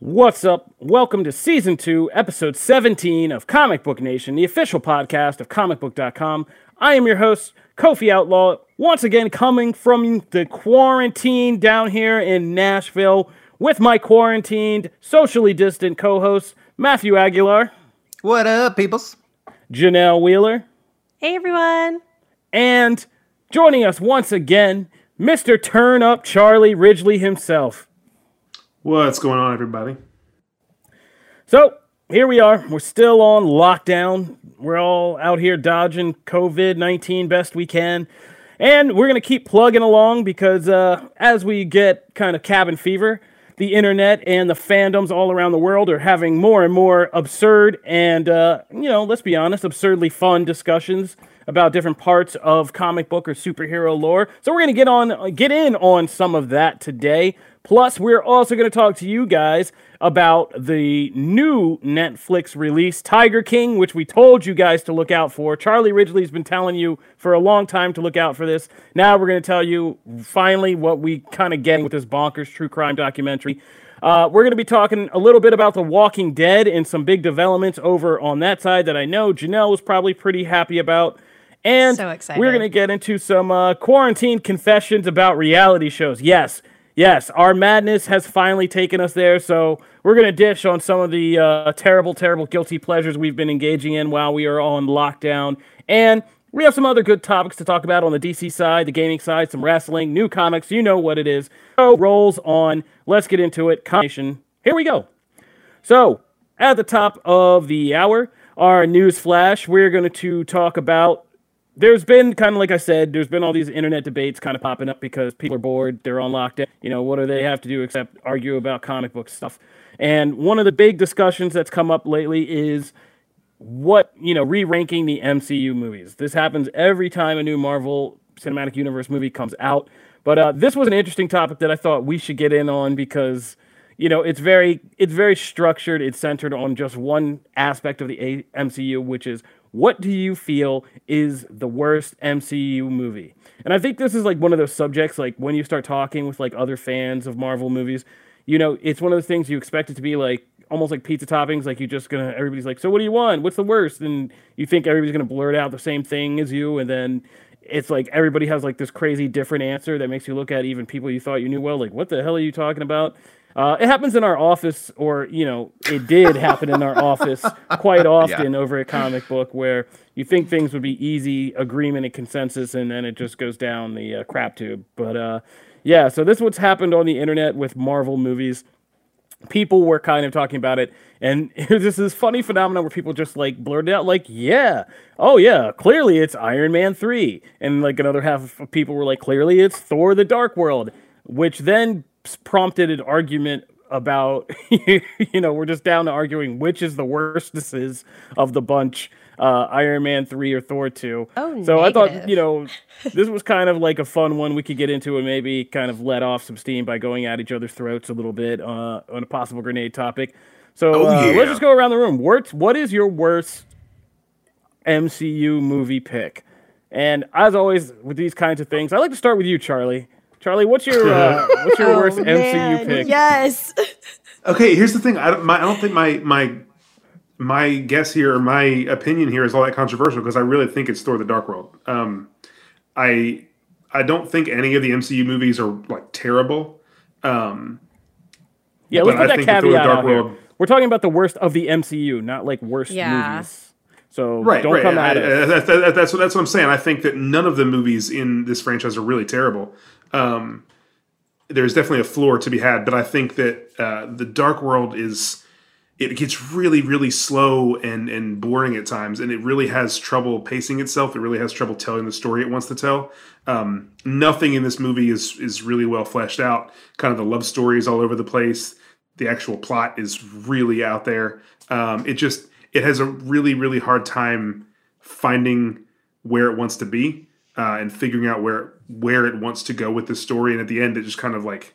What's up? Welcome to season two, episode 17 of Comic Book Nation, the official podcast of comicbook.com. I am your host, Kofi Outlaw, once again coming from the quarantine down here in Nashville with my quarantined, socially distant co host, Matthew Aguilar, What up, peoples? Janelle Wheeler, Hey everyone. and joining us once again, Mr. Turn Up Charlie Ridgely himself. What's going on, everybody? So here we are. We're still on lockdown. We're all out here dodging COVID 19 best we can. And we're going to keep plugging along because uh, as we get kind of cabin fever, the internet and the fandoms all around the world are having more and more absurd and, uh, you know, let's be honest, absurdly fun discussions about different parts of comic book or superhero lore. So we're going to get on, get in on some of that today. Plus, we're also going to talk to you guys about the new Netflix release, Tiger King, which we told you guys to look out for. Charlie Ridgely's been telling you for a long time to look out for this. Now we're going to tell you finally what we kind of get with this bonkers true crime documentary. Uh, we're going to be talking a little bit about The Walking Dead and some big developments over on that side that I know Janelle was probably pretty happy about. And So we're going to get into some uh, quarantine confessions about reality shows. Yes, yes, our madness has finally taken us there. So we're going to dish on some of the uh, terrible, terrible guilty pleasures we've been engaging in while we are on lockdown. And we have some other good topics to talk about on the DC side, the gaming side, some wrestling, new comics. You know what it is. So rolls on. Let's get into it. Comic Book Nation. Here we go. So, at the top of the hour, our news flash, we're going to talk about. There's been kind of like I said, there's been all these internet debates kind of popping up because people are bored, they're on lockdown. You know, what do they have to do except argue about comic book stuff? And one of the big discussions that's come up lately is what, you know, re ranking the MCU movies. This happens every time a new Marvel Cinematic Universe movie comes out. But uh, this was an interesting topic that I thought we should get in on because you know it's very it's very structured it's centered on just one aspect of the A- mcu which is what do you feel is the worst mcu movie. And i think this is like one of those subjects like when you start talking with like other fans of marvel movies you know it's one of those things you expect it to be like almost like pizza toppings like you're just gonna everybody's like so what do you want? What's the worst? And you think everybody's gonna blurt out the same thing as you and then it's like everybody has like this crazy different answer that makes you look at even people you thought you knew well like what the hell are you talking about uh, it happens in our office or you know it did happen in our office quite often over a comic book where you think things would be easy agreement and consensus and then it just goes down the uh, crap tube. But uh, yeah so this is what's happened on the internet with marvel movies. People were kind of talking about it and there's this this funny phenomenon where people just like blurted out like yeah oh yeah clearly it's iron man 3 and like another half of people were like clearly it's thor the dark world which then prompted an argument about you know we're just down to arguing which is the worstnesses of the bunch uh, Iron Man 3 or Thor 2. Oh, so I thought, you know, this was kind of like a fun one we could get into and maybe kind of let off some steam by going at each other's throats a little bit uh, on a possible grenade topic. So Oh, uh, yeah. let's just go around the room. What's, what is your worst MCU movie pick? And as always with these kinds of things, I like to start with you, Charlie. Charlie, what's your uh, what's your worst Oh, MCU pick? Yes. Okay, here's the thing. I don't, my, I don't think my my my guess here, or my opinion here, is all that controversial because I really think it's Thor: The Dark World. Um, I I don't think any of the MCU movies are like terrible. Um, Yeah, let's put I that think that Thor: The caveat Dark out here. We're talking about the worst of the MCU, not like worst Yeah. movies. So right, don't right. come I- at us. I- that- that- that's what that's what I'm saying. I think that none of the movies in this franchise are really terrible. Um, there's definitely a floor to be had, but I think that uh, the Dark World is it gets really really slow and and boring at times, and it really has trouble pacing itself. It really has trouble telling the story it wants to tell. Um, nothing in this movie is is really well fleshed out. Kind of the love story is all over the place. The actual plot is really out there. Um, it just it has a really really hard time finding where it wants to be uh, and figuring out where where it wants to go with the story. And at the end, it just kind of like,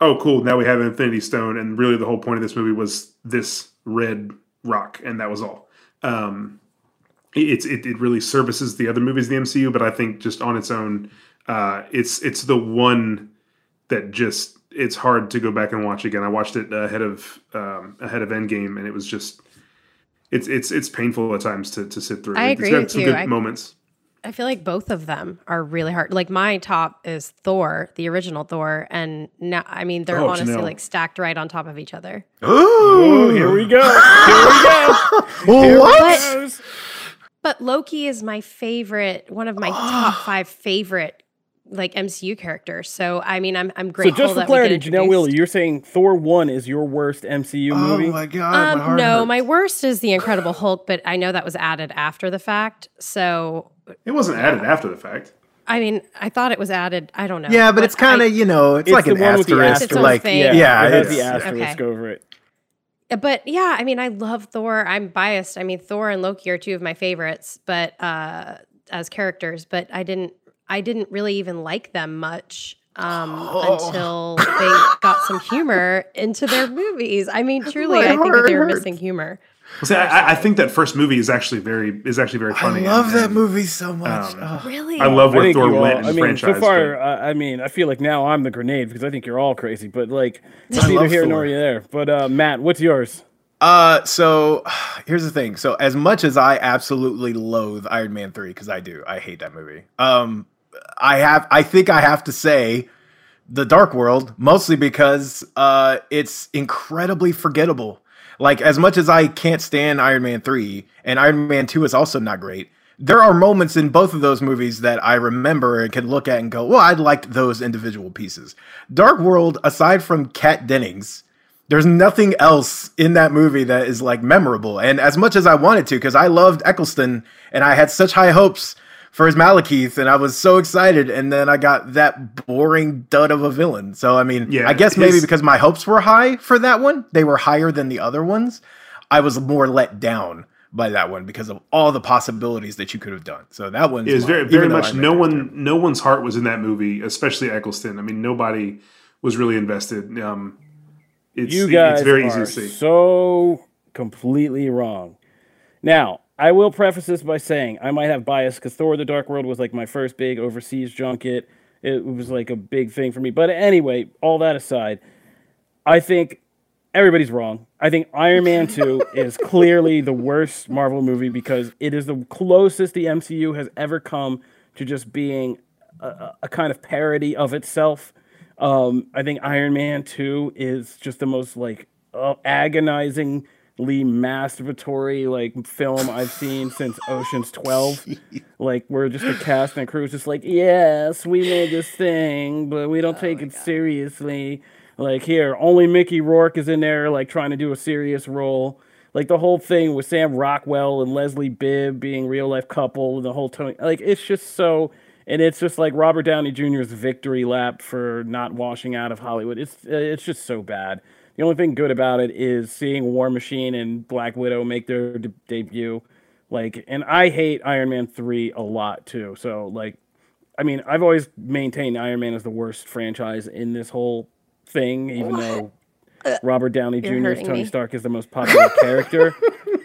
oh, cool, now we have Infinity Stone, and really the whole point of this movie was this red rock, and that was all. Um, it's it, it really services the other movies in the MCU, but I think just on its own, uh, it's it's the one that just it's hard to go back and watch again. I watched it ahead of um, ahead of Endgame, and it was just it's it's it's painful at times to to sit through. I It's agree got with some you. good I- moments. I feel like both of them are really hard. Like my top is Thor, the original Thor, and now I mean they're Oh, honestly Janelle. like stacked right on top of each other. Oh, here we go. Here we go. Here What? it goes. But Loki is my favorite, one of my top five favorite like MCU characters. So I mean, I'm I'm grateful. So grateful just for that clarity, we get Janelle introduced. Wheeler, you're saying Thor one is your worst MCU Oh movie? my god, my Um, heart no, hurts. my worst is the Incredible Hulk, but I know that was added after the fact. So It wasn't added after the fact. I mean, I thought it was added. I don't know. Yeah, but it's kind of you know, it's, It's like an one the asterisk, asterisk. like It's its yeah, thing. yeah, it has the asterisk Okay. over it. But yeah, I mean, I love Thor. I'm biased. I mean, Thor and Loki are two of my favorites, but uh, as characters. But I didn't, I didn't really even like them much um, Oh. until they got some humor into their movies. I mean, truly, I think that they were missing humor. Well, see, I, I think that first movie is actually very is actually very funny. I love and- that movie so much. um, Oh. Really, I love I where think Thor you all, went in I mean, franchise. so far, but- uh, I mean, I feel like now I'm the grenade because I think you're all crazy. But like, it's I neither love here Thor. nor there. But uh, Matt, what's yours? Uh, so here's the thing. So as much as I absolutely loathe Iron Man three because I do, I hate that movie. Um, I have, I think I have to say, the Dark World mostly because uh, it's incredibly forgettable. Like as much as I can't stand Iron Man three and Iron Man two is also not great. There are moments in both of those movies that I remember and can look at and go, "Well, I liked those individual pieces." Dark World, aside from Kat Dennings, there's nothing else in that movie that is like memorable. And as much as I wanted to, because I loved Eccleston and I had such high hopes for his Malekith, and I was so excited, and then I got that boring dud of a villain. So I mean, Yeah, I guess maybe his- because my hopes were high for that one, they were higher than the other ones. I was more let down by that one because of all the possibilities that you could have done. So that one is very, very much no one, no one's heart was in that movie, especially Eccleston. I mean, nobody was really invested. Um, it's, you guys it's very easy are to see. so completely wrong. Now, I will preface this by saying I might have bias because Thor: The Dark World was like my first big overseas junket. It was like a big thing for me. But anyway, all that aside, I think everybody's wrong. I think Iron Man 2 is clearly the worst Marvel movie because it is the closest the MCU has ever come to just being a, a- kind of parody of itself. Um, I think Iron Man 2 is just the most like uh, agonizingly masturbatory like film I've seen since Ocean's 12. like we're just a cast and crew is just like, yes, we made this thing, but we don't take it seriously. Like here, only Mickey Rourke is in there, like trying to do a serious role. Like the whole thing with Sam Rockwell and Leslie Bibb being real life couple, and the whole Tony, like it's just so, and it's just like Robert Downey Jr.'s victory lap for not washing out of Hollywood. It's uh, it's just so bad. The only thing good about it is seeing War Machine and Black Widow make their de- debut. Like, and I hate Iron Man three a lot too. So like, I mean, I've always maintained Iron Man is the worst franchise in this whole thing, even though uh, Robert Downey You're Jr.'s hurting Tony me. Stark is the most popular character.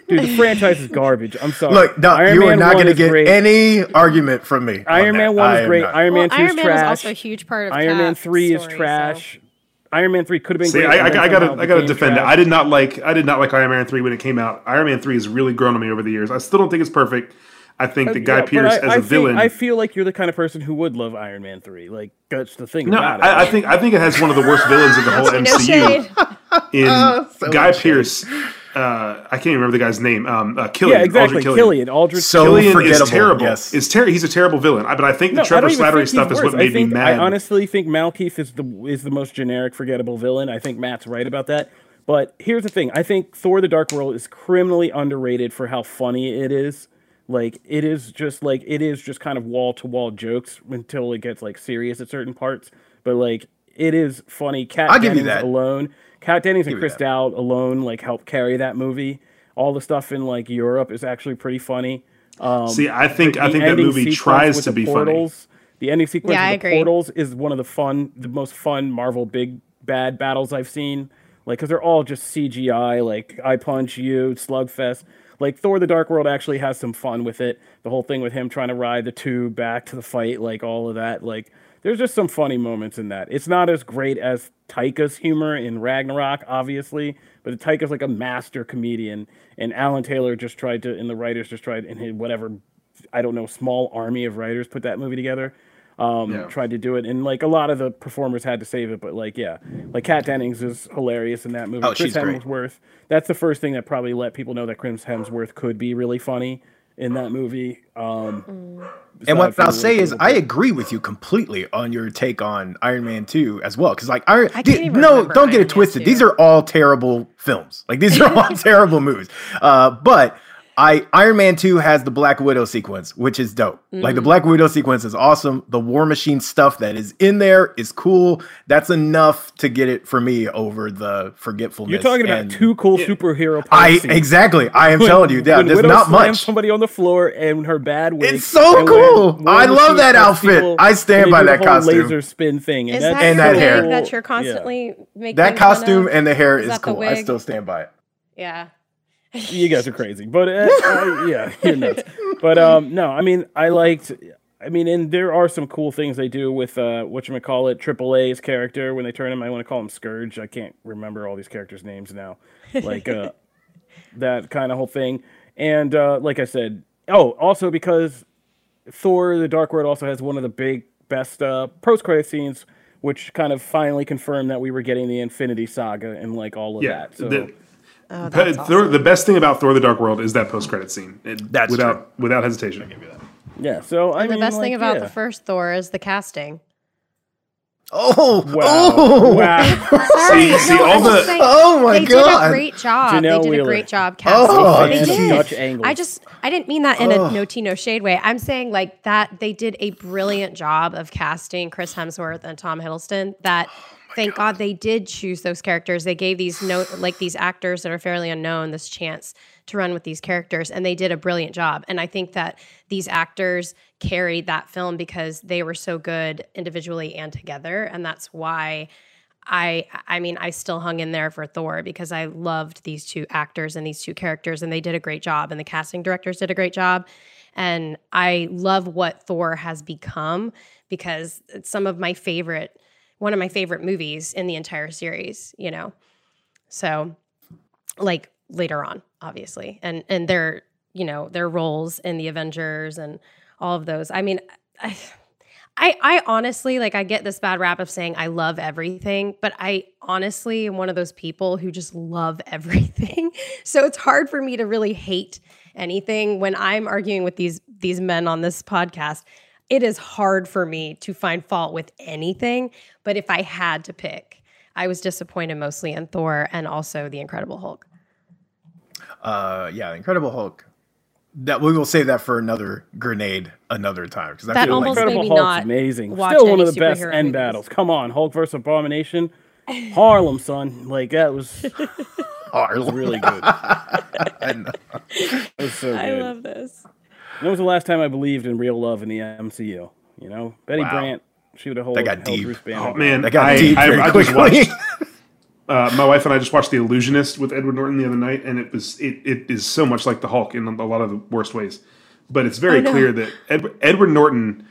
Dude, the franchise is garbage. I'm sorry. Look, no, Iron you are Man not 1 going to is get great. any argument from me. on Iron that. Man one is am great. not. Iron well, Man two Iron is Man trash. also a huge part of Iron Man Cap's three is story, so- trash. Iron Man three could have been See, great. I, I, I gotta, I gotta became defend it. I did not like, I did not like Iron Man three when it came out. Iron Man three has really grown on me over the years. I still don't think it's perfect. I think uh, that Guy Yeah, but Pearce I, as I a think- villain. I feel like you're the kind of person who would love Iron Man three. Like that's the thing no, about it. I, I think I think it has one of the worst villains of the whole MCU. shade. In oh, So Guy Pearce, shade. Pearce, uh, I can't even remember the guy's name. Um, uh, Killian, yeah, exactly. Aldrich Killian. Killian, Aldrich. So Killian is terrible. yes. Is ter- he's a terrible villain. I, but I think No, the I Trevor Slattery think stuff is what made I think, me mad. I honestly think Malekith is the is the most generic, forgettable villain. I think Matt's right about that. But here's the thing: I think Thor: The Dark World is criminally underrated for how funny it is. Like it is just like it is just kind of wall to wall jokes until it gets like serious at certain parts. But like it is funny. Kat I'll give you that. alone. Kat Dennings and Chris that. Dowd alone like help carry that movie. All the stuff in like Europe is actually pretty funny. Um, See, I think I think that movie tries to the be funny. The ending sequence Yeah, I of the portals is one of the fun, the most fun Marvel big bad battles I've seen. Like, because they're all just CGI. Like, I punch you, slugfest. Like Thor: The Dark World actually has some fun with it. The whole thing with him trying to ride the tube back to the fight, like all of that. Like, there's just some funny moments in that. It's not as great as Taika's humor in Ragnarok, obviously, but Taika's like a master comedian, and Alan Taylor just tried to, and the writers just tried, and his whatever, I don't know, small army of writers put that movie together. Um, Yeah. tried to do it, and like a lot of the performers had to save it, but like yeah, like Kat Dennings is hilarious in that movie. Oh, Chris she's great. Hemsworth. That's the first thing that probably let people know that Chris Hemsworth could be really funny in that movie. Um, And what I'll say is, little I agree with you completely on your take on Iron Man 2 as well. Because, like, Iron, I can't even no, don't get it Man twisted. 2. These are all terrible films. Like, these are all terrible movies. Uh, but I Iron Man 2 has the Black Widow sequence, which is dope. Like, Mm. the Black Widow sequence is awesome. The War Machine stuff that is in there is cool. That's enough to get it for me over the forgetfulness. You're talking about two cool superhero. I scenes. exactly. I am When- telling you, yeah, when there's Widow not much. Somebody on the floor and her bad wig. It's so cool. I love that outfit. people, I stand by that costume. Laser spin thing, and Is that's that And your that wig hair. that you're Yeah. constantly making That costume and the hair Is is, cool. I still stand by it. yeah. You guys are crazy, but uh, uh, yeah, you're nuts. But um, no, I mean, I liked. I mean, and there are some cool things they do with uh, what you call it, AAA's character when they turn him. I want to call him Scourge. I can't remember all these characters' names now. Like uh, that kind of whole thing, and uh, like I said, oh, also because Thor: The Dark World also has one of the big best uh, post credit scenes, which kind of finally confirmed that we were getting the Infinity Saga and like all of Yeah, that. So. the, Oh, Thor- that's awesome. the best thing about Thor: The Dark World is that post-credit scene. It- That's without without hesitation. I give you that. Yeah, so I And the best like, thing about yeah. the first Thor is the casting. Oh, Wow. oh, Wow. See, see No, all the saying, Oh my they God. did a great job. Janelle they did Wheeler. a great job casting. Oh, they fan did. Dutch. I just I didn't mean that in Ugh. a oh. no tea no shade way. I'm saying like that they did a brilliant job of casting Chris Hemsworth and Tom Hiddleston. That thank God they did choose those characters. They gave these no like these actors that are fairly unknown this chance to run with these characters, and they did a brilliant job. And I think that these actors carried that film because they were so good individually and together, and that's why. I I mean I still hung in there for Thor because I loved these two actors and these two characters and they did a great job and the casting directors did a great job and I love what Thor has become because it's some of my favorite one of my favorite movies in the entire series, you know. So like later on obviously and and their you know their roles in the Avengers and all of those. I mean I I, I honestly like I get this bad rap of saying I love everything, but I honestly am one of those people who just love everything. So it's hard for me to really hate anything when I'm arguing with these these men on this podcast. It is hard for me to find fault with anything, but if I had to pick, I was disappointed mostly in Thor and also the Incredible Hulk. Uh, yeah, Incredible Hulk. That we will save that for another grenade another time because I That feel almost like Incredible me Hulk's not amazing. Still one of the best end movies. battles. Come on, Hulk versus Abomination, Harlem, son. Like that was Harlem. really good. I know. It was so I love this. When was the last time I believed in real love in the MCU? You know, Betty Wow. Brant. She would have held, That got deep. Bruce Banner. Oh man, That got I, deep I, very I just watched. Uh, my wife and I just watched The Illusionist with Edward Norton the other night, and it was it, it is so much like the Hulk in a lot of the worst ways. But it's very clear that Ed, Edward Norton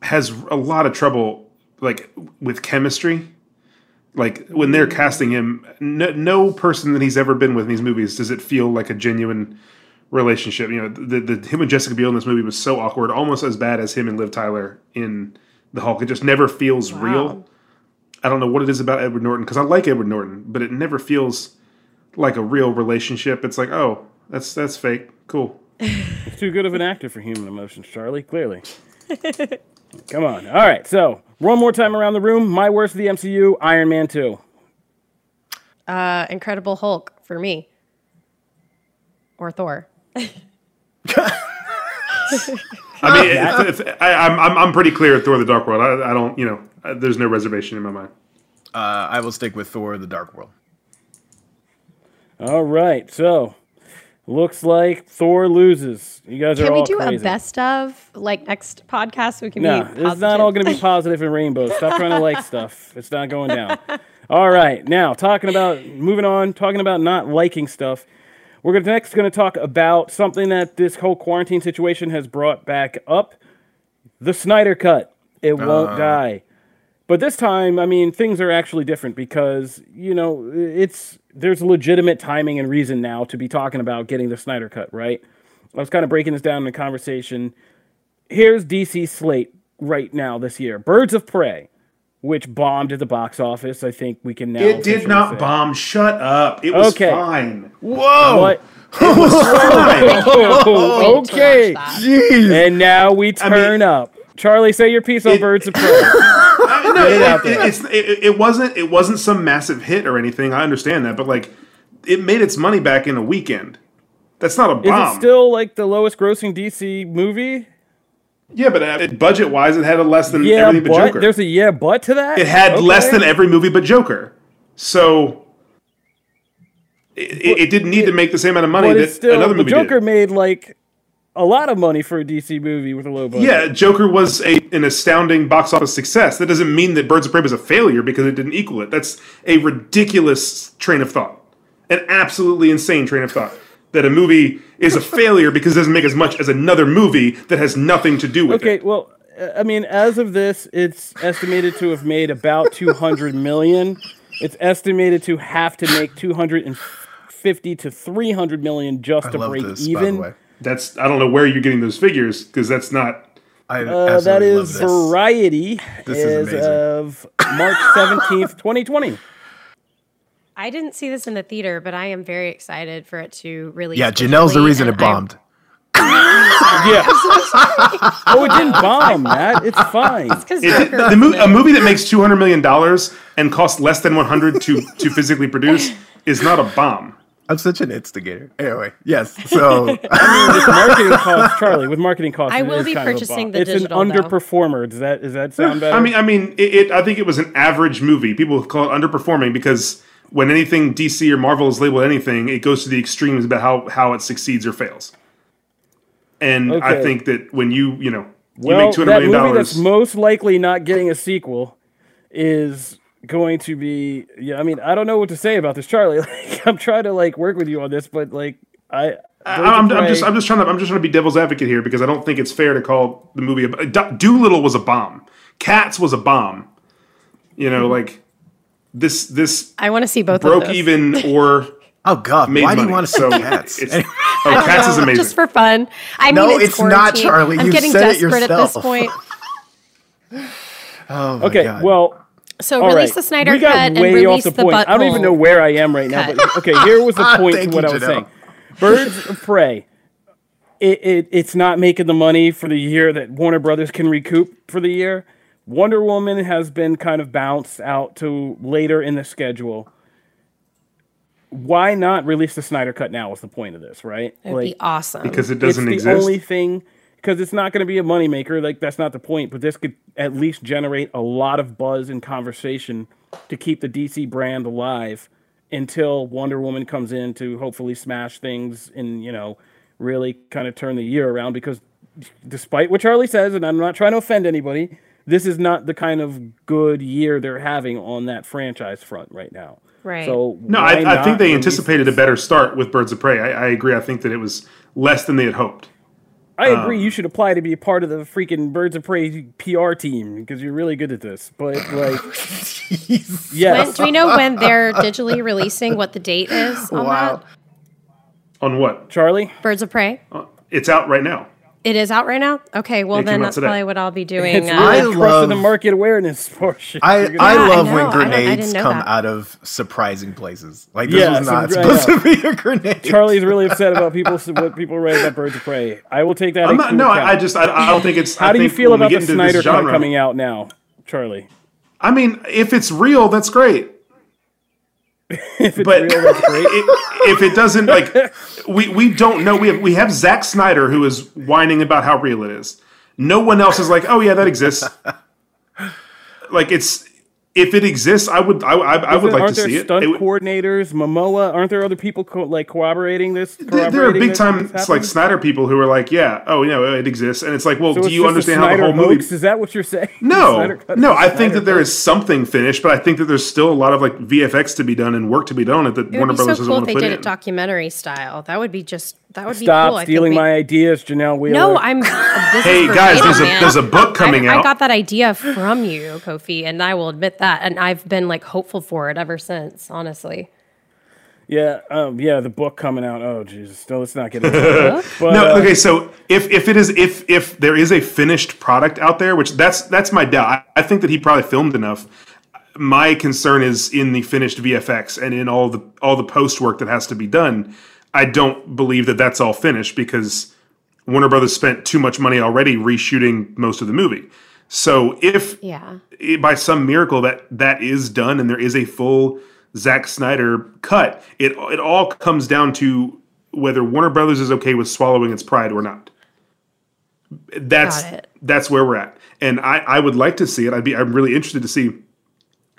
has a lot of trouble like with chemistry. Like when they're casting him, no, no person that he's ever been with in these movies does it feel like a genuine relationship. You know, the, the him and Jessica Biel in this movie was so awkward, almost as bad as him and Liv Tyler in the Hulk. It just never feels real. I don't know what it is about Edward Norton because I like Edward Norton, but it never feels like a real relationship. It's like, oh, that's that's fake. Cool. He's too good of an actor for human emotions, Charlie. Clearly. Come on. All right. So one more time around the room. My worst of the MCU: Iron Man Two. Uh, Incredible Hulk for me, or Thor. I mean, if, if, I, I'm I'm I'm pretty clear at Thor: The Dark World. I, I don't, you know, uh, there's no reservation in my mind. Uh, I will stick with Thor: The Dark World. All right. So looks like Thor loses. You guys are Can all we do crazy. a best of like next podcast? So we can No, be. it's not all going to be positive and rainbows. Stop trying to like stuff. It's not going down. All right, now talking about moving on, talking about not liking stuff. We're gonna, next going to talk about something that this whole quarantine situation has brought back up: the Snyder Cut. It won't uh. die. But this time, I mean, things are actually different because you know it's there's legitimate timing and reason now to be talking about getting the Snyder Cut, right? I was kind of breaking this down in the conversation here's DC slate right now this year. Birds of Prey, which bombed at the box office. I think we can now. It did not say. bomb. Shut up. It was Okay. fine. Whoa! What? It was fine. Oh, okay. Jeez! And now we turn up. Charlie, say your piece on It- Birds of Prey. Uh, no, it it, it, it, it wasn't it wasn't some massive hit or anything. I understand that, but like it made its money back in a weekend. That's not a Is bomb. it still like the lowest grossing DC movie? Yeah, but uh, budget wise, it had a less than Yeah, everything but but Joker. there's a yeah, but to that. it had less than every movie but Joker. So it, it, it didn't need to make the same amount of money that still another the movie Joker did. made like a lot of money for a DC movie with a low budget. Yeah, Joker was a, an astounding box office success. That doesn't mean that Birds of Prey was a failure because it didn't equal it. That's a ridiculous train of thought. An absolutely insane train of thought. That a movie is a failure because it doesn't make as much as another movie that has nothing to do with Okay, it. Okay, well, uh, I mean, as of this, it's estimated to have made about 200 million. It's estimated to have to make 250 to 300 million just I to love break this, even. by the way. That's I don't know where you're getting those figures because that's not. I Uh, that absolutely is love this. Variety This is as amazing. of March 17th, 2020. I didn't see this in the theater, but I am very excited for it to release. Yeah, Janelle's the reason it bombed. Yeah. oh, it didn't bomb, Matt. It's fine. 'cause It, Joker the mo- a movie that makes two hundred million dollars and costs less than one hundred to to physically produce is not a bomb. I'm such an instigator. Anyway, yes. So I mean, with marketing costs, Charlie, with marketing costs, I will is be kind purchasing bomb. the It's digital, an though. underperformer. Does that does that sound better? I mean, I mean, it, it. I think it was an average movie. People call it underperforming because when anything DC or Marvel is labeled anything, it goes to the extremes about how how it succeeds or fails. And I think that when you you know you well, make two hundred that million movie that's most likely not getting a sequel is going to be. Yeah, I mean, I don't know what to say about this, Charlie. Like, I'm trying to like work with you on this, but like, I. I'm, I'm just I'm just trying to I'm just trying to be devil's advocate here because I don't think it's fair to call the movie a Do- Dolittle was a bomb, Cats was a bomb. You know, Mm-hmm. like this this I want to see both broke of even or Oh God, made why do you want to see so cats? It's, oh, Cats is amazing. Just for fun. I mean, No, it's, it's not. Charlie. I'm You getting said it desperate at this yourself. point. oh my Okay, God. well, So all release right. the Snyder we got cut and release off the, the point. I don't even know where I am right now. But okay, here was the point Thank to what you, I was Janelle. saying. Birds of Prey. It, it it's not making the money for the year that Warner Brothers can recoup for the year. Wonder Woman has been kind of bounced out to later in the schedule. Why not release the Snyder Cut now? Is the point of this, right? It'd be awesome. because it doesn't the exist. only thing because it's not going to be a moneymaker. Like that's not the point. But this could at least generate a lot of buzz and conversation to keep the DC brand alive until Wonder Woman comes in to hopefully smash things and you know really kind of turn the year around. Because despite what Charlie says, and I'm not trying to offend anybody, this is not the kind of good year they're having on that franchise front right now. Right. So no, I, I think they anticipated a better start with Birds of Prey. I, I agree. I think that it was less than they had hoped. I agree. Um, you should apply to be a part of the freaking Birds of Prey PR team because you're really good at this. But like, yes, do we know when they're digitally releasing what the date is on Wow. that? On what? Charlie? Birds of Prey. Uh, it's out right now. It is out right now. Okay, well It then that's today. probably what I'll be doing. It's uh, I love- the market awareness portion. I, I Yeah, I love know. when I I grenades come that. out of surprising places. Like this Yeah, was not dry supposed to be a grenade. Charlie's really upset about people what people write about Birds of Prey. I will take that. I'm not. No, account. I, I just. I, I don't think it's. How I do you feel about the this Snyder cut genre- coming out now, Charlie? I mean, if it's real, that's great. If it's But real, that's great. i- if it doesn't, like, we we don't know. We have we have Zack Snyder who is whining about how real it is. No one else is like, oh yeah, that exists. like it's if it exists, I would I, I, I would like to see it. stunt It would- coordinators, Momoa? Aren't there other people co- like corroborating this? there, there are big time like? Snyder people who are like, yeah, oh, you know, it exists, and it's like, well, So do you understand how the Snyder whole movie? hoax? Is that what you're saying? No, Snyder no. is a I think Snyder that there hoax? is something finished, but I think that there's still a lot of like VFX to be done and work to be done on it that it Warner would be Brothers so doesn't cool if want they to put did in. it documentary style. That would be just that would be Stop cool. Stealing we- my ideas, Janelle Wheeler. No, I'm. This Hey, guys, there's a- there's a book coming I, out. I got that idea from you, Kofi, and I will admit that. And I've been like hopeful for it ever since. Honestly, Yeah, um, yeah, the book coming out. Oh Jesus, no, let's not get into that. But, no, uh, okay. So if if it is if if there is a finished product out there, which that's that's my doubt. I, I think that he probably filmed enough. My concern is in the finished VFX and in all the all the post work that has to be done. I don't believe that that's all finished because Warner Brothers spent too much money already reshooting most of the movie. So if yeah. it- by some miracle that that is done and there is a full Zack Snyder cut, it it all comes down to whether Warner Brothers is okay with swallowing its pride or not. That's that's where we're at, and I I would like to see it. I'd be I'm really interested to see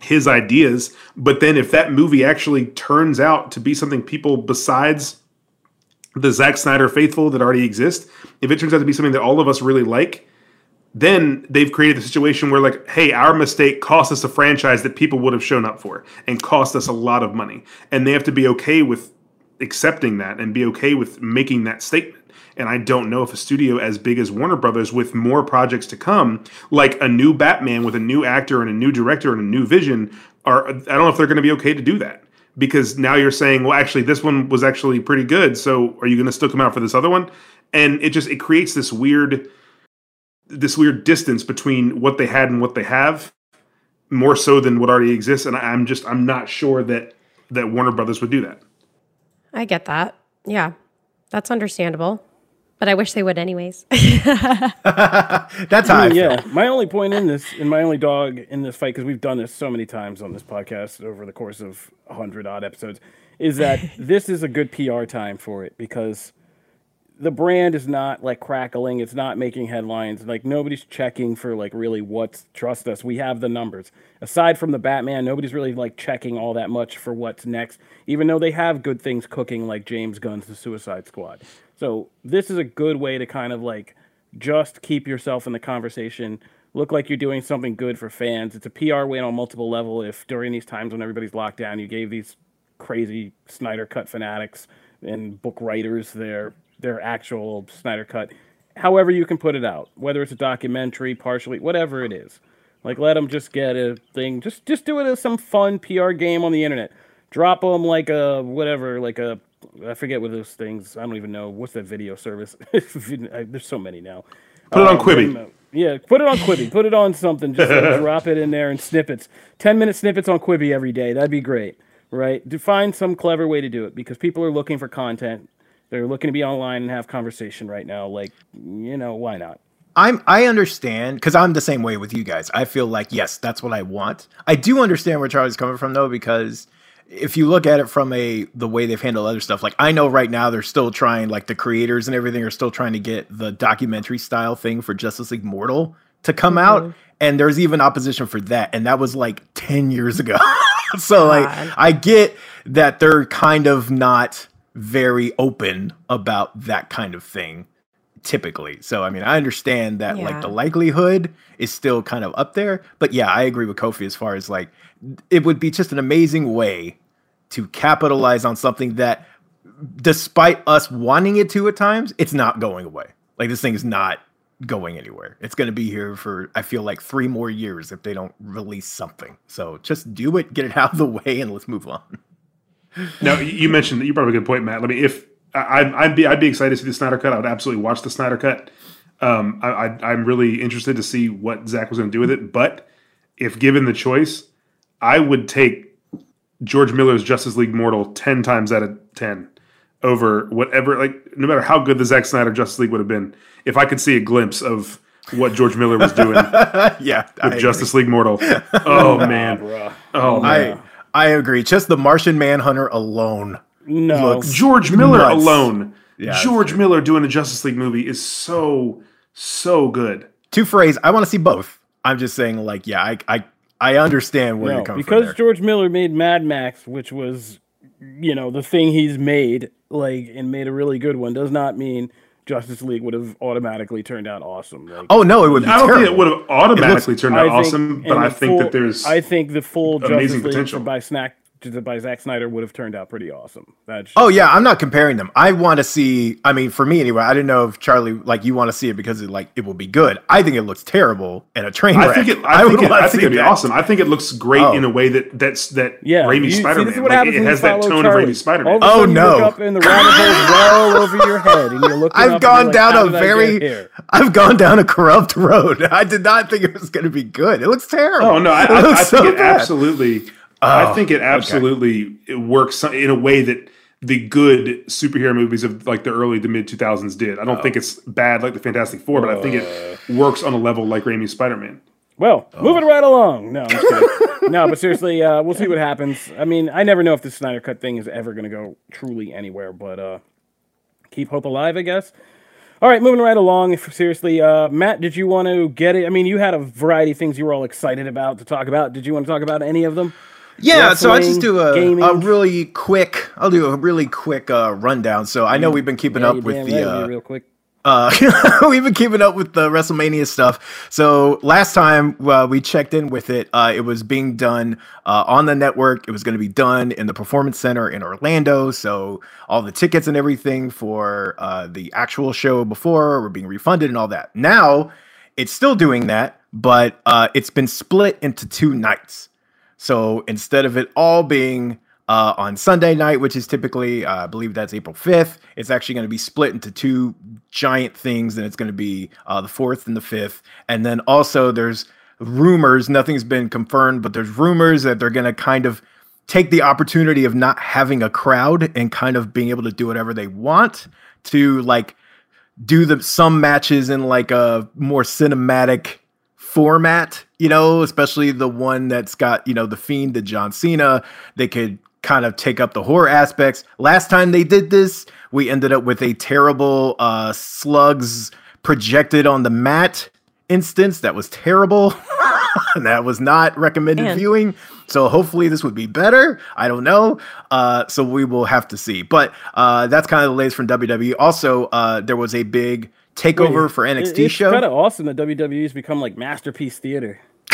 his ideas. But then if that movie actually turns out to be something people besides the Zack Snyder faithful that already exist, if it turns out to be something that all of us really like, then they've created the situation where like hey our mistake cost us a franchise that people would have shown up for and cost us a lot of money. And they have to be okay with accepting that and be okay with making that statement. And i don't know if a studio as big as warner brothers with more projects to come like a new batman with a new actor and a new director and a new vision are i don't know if they're going to be okay to do that because now you're saying well actually this one was actually pretty good so are you going to still come out for this other one and it just it creates this weird this weird distance between what they had and what they have more so than what already exists and i'm just i'm not sure that that warner brothers would do that I get that. Yeah, that's understandable. But I wish they would, anyways. That's how I feel. yeah, my only point in this, and my only dog in this fight, because we've done this so many times on this podcast over the course of a hundred odd episodes, is that this is a good PR time for it because the brand is not like crackling, it's not making headlines. Like nobody's checking for like really what's trust us. We have the numbers. Aside from the Batman, nobody's really like checking all that much for what's next, even though they have good things cooking like James Gunn's The Suicide Squad. So this is a good way to kind of like just keep yourself in the conversation. Look like you're doing something good for fans. It's a PR win on multiple level. If during these times when everybody's locked down, you gave these crazy Snyder Cut fanatics and book writers their their actual Snyder Cut, however you can put it out, whether it's a documentary, partially, whatever it is. Like let them just get a thing. Just just do it as some fun PR game on the internet. Drop them like a whatever, like a I forget what those things. I don't even know what's that video service. There's so many now. Put it on Uh, Quibi. Yeah, put it on Quibi. Put it on something. Just like, drop it in there in snippets. Ten minute snippets on Quibi every day. That'd be great, right? To find some clever way to do it because people are looking for content. They're looking to be online and have conversation right now. Like, you know, why not? I'm I understand because I'm the same way with you guys. I feel like yes, that's what I want. I do understand where Charlie's coming from though, because if you look at it from a the way they've handled other stuff, like I know right now they're still trying, like the creators and everything are still trying to get the documentary style thing for Justice League Mortal to come out, mm-hmm. and there's even opposition for that, and that was like ten years ago. so like I get that they're kind of not very open about that kind of thing typically. So I mean, I understand that like the likelihood is still kind of up there, but yeah, I agree with Kofi as far as like it would be just an amazing way to capitalize on something that despite us wanting it to at times, it's not going away. Like this thing's not going anywhere. It's going to be here for I feel like 3 more years if they don't release something. So just do it, get it out of the way and let's move on. Now you you mentioned you brought up a good point, Matt. Let me if I, I'd be I'd be excited to see the Snyder cut. I would absolutely watch the Snyder cut. Um, I, I I'm really interested to see what Zack was going to do with it. But if given the choice, I would take George Miller's Justice League Mortal ten times out of ten over whatever. Like no matter how good the Zack Snyder Justice League would have been, if I could see a glimpse of what George Miller was doing yeah, with Justice League Mortal. Oh man, oh man. I I agree. Just the Martian Manhunter alone. No. looks George Miller nuts. alone. Yeah, George Miller doing a Justice League movie is so so good. Two phrase. I want to see both. I'm just saying, like, yeah, I I I understand where No, you're coming because from. there. George Miller made Mad Max, which was, you know, the thing he's made, like, and made a really good one, does not mean Justice League would have automatically turned out awesome. Like, oh no, it would be I don't terrible. think it would have automatically turned out think- awesome, but I think full- that there's I think the full amazing Justice League potential. by Snack by Zack Snyder would have turned out pretty awesome. That's Oh yeah, I'm not comparing them. I want to see. I mean, for me anyway. I didn't know if Charlie like you want to see it because it like it will be good. I think it looks terrible and a train wreck. I think it. I, think, it, I think it'd be that. awesome. I think it looks great Oh. in a oh. way that that's that Yeah, Raimi you- Spider Man. what Like, it has that tone Charlie. of Raimi Spider All Man. of Oh, sudden you no. look up and the rabbit hole's well over your head, and you're looking. I've and gone you're like, down a very. I've gone down a corrupt road. I did not think it was going to be good. It looks terrible. Oh no, I, I, I think so it bad. absolutely. Oh, I think it absolutely it works in a way that the good superhero movies of like the early to mid two thousands did. I don't Oh. think it's bad like the Fantastic Four, but I think it works on a level like Raimi's Spider Man. Well, Oh. moving right along. No, I'm no, but seriously, uh, we'll see what happens. I mean, I never know if the Snyder Cut thing is ever going to go truly anywhere, but uh, keep hope alive, I guess. All right, moving right along. Seriously, uh, Matt, did you want to get it? I mean, you had a variety of things you were all excited about to talk about. Did you want to talk about any of them? Yeah, so I just do a, gaming. a really quick. I'll do a really quick uh, rundown. So I know we've been keeping Yeah, up with the. Uh, real quick. Uh, we've been keeping up with the WrestleMania stuff. So last time uh, we checked in with it, uh, it was being done uh, on the network. It was going to be done in the Performance Center in Orlando. So all the tickets and everything for uh, the actual show before were being refunded and all that. Now it's still doing that, but uh, it's been split into two nights. So instead of it all being uh, on Sunday night, which is typically, uh, I believe that's April 5th, it's actually going to be split into two giant things, and it's going to be uh, the 4th and the 5th. And then also there's rumors, nothing's been confirmed, but there's rumors that they're going to kind of take the opportunity of not having a crowd and kind of being able to do whatever they want to like do the some matches in like a more cinematic format, you know, especially the one that's got, you know, the fiend, the John Cena. They could kind of take up the horror aspects. Last time they did this, we ended up with a terrible uh slugs projected on the mat instance that was terrible. and that was not recommended Man. viewing. So hopefully this would be better. I don't know. Uh, so we will have to see. But uh, that's kind of the latest from WWE. Also, uh, there was a big takeover for It- NXT it's show. kind of awesome that WWE's become like masterpiece theater.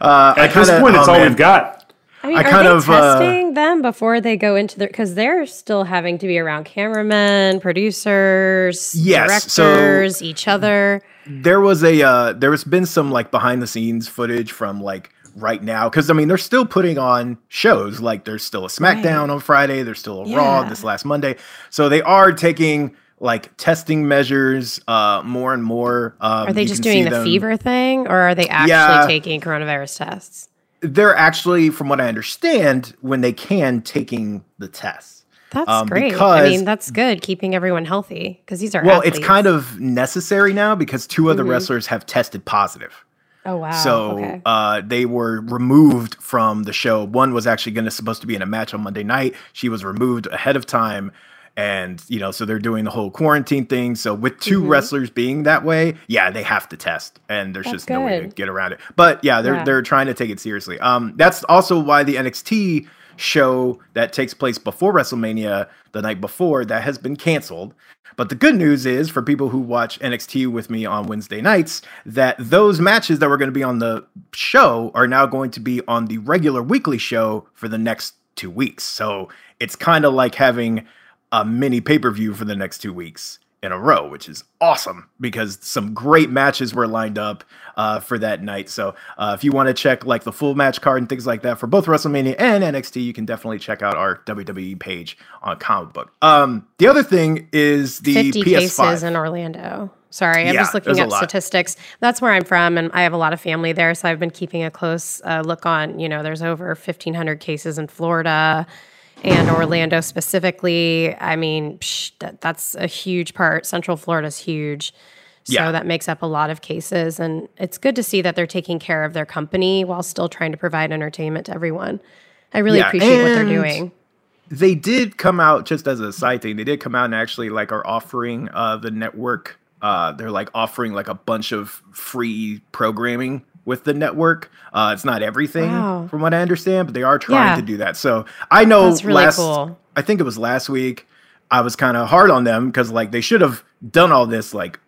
At this kinda- point, it's oh, all man. we've got. I mean, I are kind they of, uh, testing them before they go into their? Because they're still having to be around cameramen, producers, Yes, so- directors, each other. there was a uh, there has been some like behind the scenes footage from like right now because I mean they're still putting on shows like there's still a SmackDown on Friday, there's still a Raw this last Monday, so they are taking like testing measures uh more and more. Um, Are they just doing the them- fever thing, or are they actually Yeah. taking coronavirus tests? They're actually, from what I understand, when they can taking the tests. That's Um, great. I mean, that's good, keeping everyone healthy because these are Well, athletes. it's kind of necessary now because two other wrestlers have tested positive. Oh wow. So okay. uh, they were removed from the show. One was actually going to supposed to be in a match on Monday night. She was removed ahead of time, and you know, so they're doing the whole quarantine thing. So with 2 Mm-hmm. wrestlers being that way, yeah, they have to test, and there's That's just no way to get around it. But yeah, they're Yeah. they're trying to take it seriously. Um, that's also why the NXT show that takes place before WrestleMania the night before that has been canceled. But the good news is for people who watch NXT with me on Wednesday nights that those matches that were going to be on the show are now going to be on the regular weekly show for the next 2 weeks. So it's kind of like having a mini pay-per-view for the next 2 weeks in a row, which is awesome because some great matches were lined up uh, for that night. So uh, if you want to check like the full match card and things like that for both WrestleMania and NXT, you can definitely check out our WWE page on Comic Book. Um, the other thing is the 50 PS5. cases in Orlando. Sorry, I'm Yeah, just looking up statistics. That's where I'm from, and I have a lot of family there, so I've been keeping a close uh, look on. You know, there's over 1,500 cases in Florida and Orlando specifically. I mean, psh, that, that's a huge part. Central Florida's huge. So Yeah. that makes up a lot of cases. And it's good to see that they're taking care of their company while still trying to provide entertainment to everyone. I really Yeah, appreciate what they're doing. they did come out just as a side thing. They did come out and actually like are offering uh, the network. Uh, they're like offering like a bunch of free programming with the network. Uh, it's not everything Wow. from what I understand, but they are trying Yeah. to do that. So I know really last, cool. I think it was last week. I was kind of hard on them because like they should have done all this like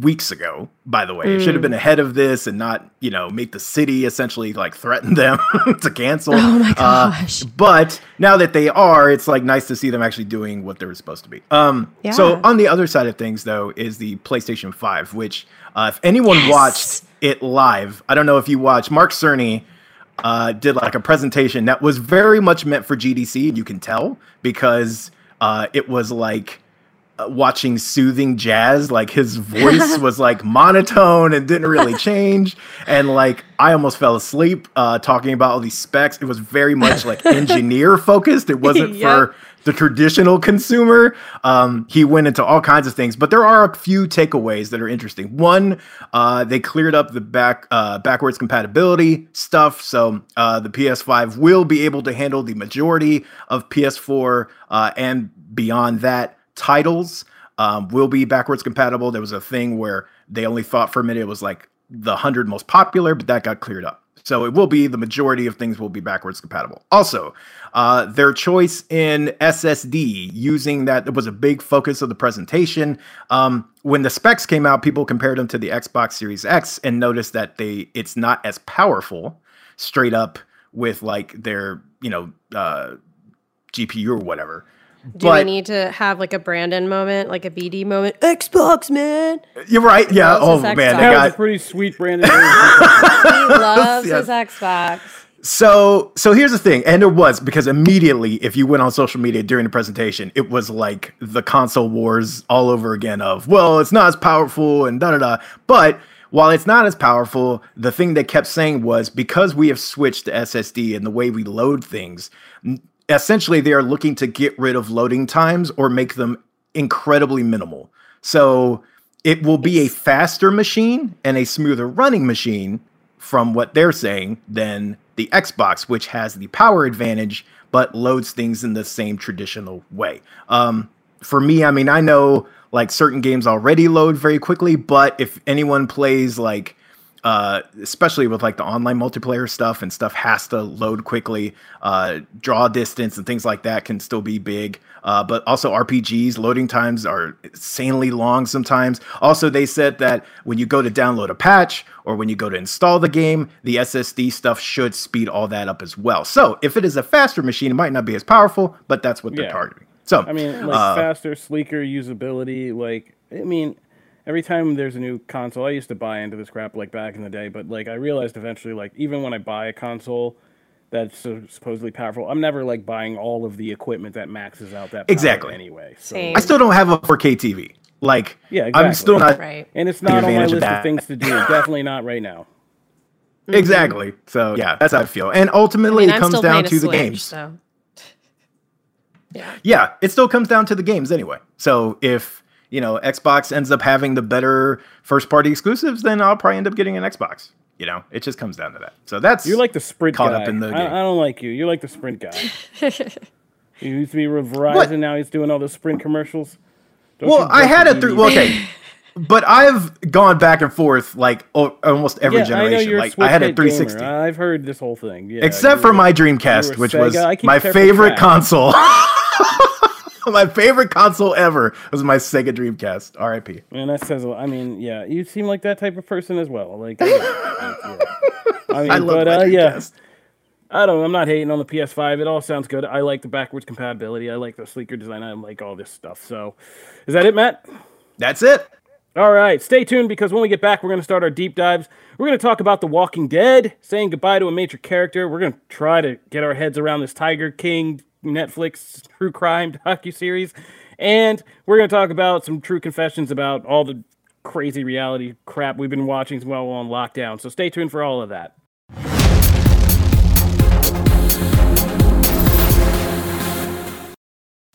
weeks ago by the way it Mm. should have been ahead of this and not you know make the city essentially like threaten them to cancel Oh my Uh, gosh. but now that they are, it's like nice to see them actually doing what they're supposed to be. Um, so on the other side of things, though, is the PlayStation Five, which uh, if anyone watched it live, I don't know if you watched. Mark Cerny uh, did like a presentation that was very much meant for GDC, and you can tell because uh, it was like uh, watching soothing jazz like his voice was like monotone and didn't really change and like i almost fell asleep uh talking about all these specs it was very much like engineer focused it wasn't Yep. for the traditional consumer um he went into all kinds of things but there are a few takeaways that are interesting one uh they cleared up the back uh backwards compatibility stuff so uh the ps5 will be able to handle the majority of ps4 uh and beyond that titles um, will be backwards compatible. There was a thing where they only thought for a minute it was like the 100 most popular, but that got cleared up. So it will be the majority of things will be backwards compatible. Also, uh, their choice in SSD using that was a big focus of the presentation. Um, when the specs came out, people compared them to the Xbox Series X and noticed that they it's not as powerful straight up with like their you know uh, GPU or whatever. Do we need to have like a Brandon moment, like a BD moment? Xbox, man. You're right. Yeah. Oh his man, Xbox. they That was a pretty sweet Brandon. He loves Yes. his Xbox. so. So here's the thing, and there was because immediately, if you went on social media during the presentation, it was like the console wars all over again. Of well, it's not as powerful and da da da. But while it's not as powerful, the thing they kept saying was because we have switched to SSD and the way we load things, n- essentially they are looking to get rid of loading times or make them incredibly minimal. So it will be a faster machine and a smoother running machine from what they're saying than the Xbox, which has the power advantage but loads things in the same traditional way. Um, for me, I mean, I know like certain games already load very quickly, but if anyone plays like uh, especially with like the online multiplayer stuff and stuff has to load quickly. Uh, draw distance and things like that can still be big. Uh, but also RPGs loading times are insanely long sometimes. Also, they said that when you go to download a patch or when you go to install the game, the SSD stuff should speed all that up as well. So if it is a faster machine, it might not be as powerful, but that's what they're Yeah. targeting. So I mean, like uh, faster, sleeker usability. Like, I mean, every time there's a new console, I used to buy into this crap like back in the day, but like I realized eventually, like even when I buy a console that's so supposedly powerful, I'm never like buying all of the equipment that maxes out that power Exactly. anyway. So, Same. I still don't have a 4K TV. Like, Yeah, I'm still not Right. and it's not on my advantage of list of things to do. Definitely not right now. Exactly. So yeah, that's how I feel. And ultimately, I mean, it comes down playing a to the games. So Yeah, it still comes down to the games anyway. So if you know Xbox ends up having the better first party exclusives, then I'll probably end up getting an Xbox. You know, it just comes down to that. So that's You're like the sprint Caught guy. up in the I, game. I don't like you. You're like the sprint guy. you used to be with Verizon. Now he's doing all those sprint commercials. Don't well, I had to a three. Well, okay, but I've gone back and forth like o- almost every yeah, generation. you're a Like I had a 360. gamer. I've heard this whole thing. Yeah, Except for my Dreamcast, which was Sega. I my favorite console. my favorite console ever was my Sega Dreamcast. R.I.P. And that says. I mean, yeah, you seem like that type of person as well. Like, I, yeah. I mean, I love but uh, yeah, I don't. I'm not hating on the PS5. It all sounds good. I like the backwards compatibility. I like the sleeker design. I like all this stuff. So, is that it, Matt? That's it. All right, stay tuned because when we get back, we're going to start our deep dives. We're going to talk about The Walking Dead, saying goodbye to a major character. We're going to try to get our heads around this Tiger King Netflix true crime docu series, and we're going to talk about some true confessions about all the crazy reality crap we've been watching while on lockdown. So stay tuned for all of that.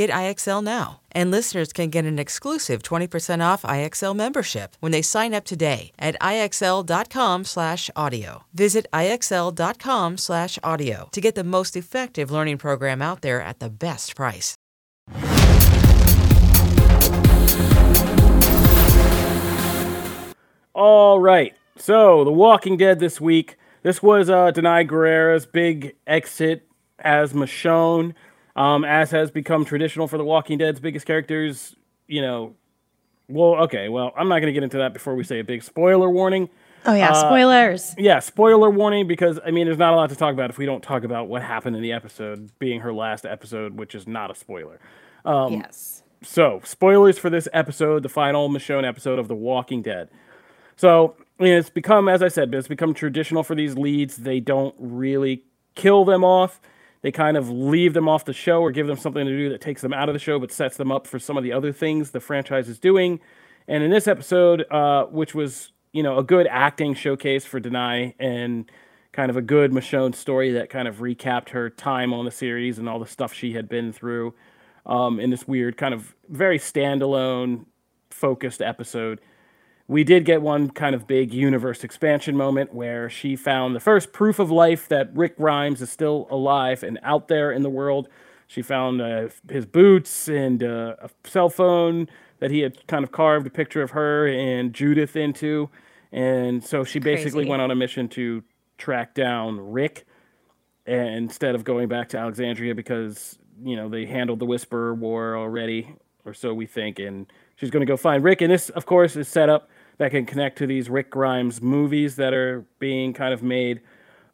Get IXL now. And listeners can get an exclusive 20% off IXL membership when they sign up today at IXL.com/audio. Visit IXL.com/audio to get the most effective learning program out there at the best price. All right. So, The Walking Dead this week. This was uh, Danai Gurira's big exit as Michonne, um, as has become traditional for The Walking Dead's biggest characters. You know, well, okay, well, I'm not going to get into that before we say a big spoiler warning. Oh yeah, Uh, spoilers. Yeah, spoiler warning because I mean, there's not a lot to talk about if we don't talk about what happened in the episode, being her last episode, which is not a spoiler. um, yes. So, spoilers for this episode, the final Michonne episode of The Walking Dead. So, it's become, as I said, it's become traditional for these leads. They don't really kill them off. They kind of leave them off the show or give them something to do that takes them out of the show, but sets them up for some of the other things the franchise is doing. And in this episode, uh, which was, you know, a good acting showcase for Danai and kind of a good Michonne story that kind of recapped her time on the series and all the stuff she had been through um, in this weird kind of very standalone focused episode. We did get one kind of big universe expansion moment where she found the first proof of life that Rick Grimes is still alive and out there in the world. She found uh, his boots and uh, a cell phone that he had kind of carved a picture of her and Judith into. And so she basically Crazy. went on a mission to track down Rick and instead of going back to Alexandria because you know they handled the Whisperer War already, or so we think, and she's going to go find Rick. And this, of course, is set up that can connect to these Rick Grimes movies that are being kind of made.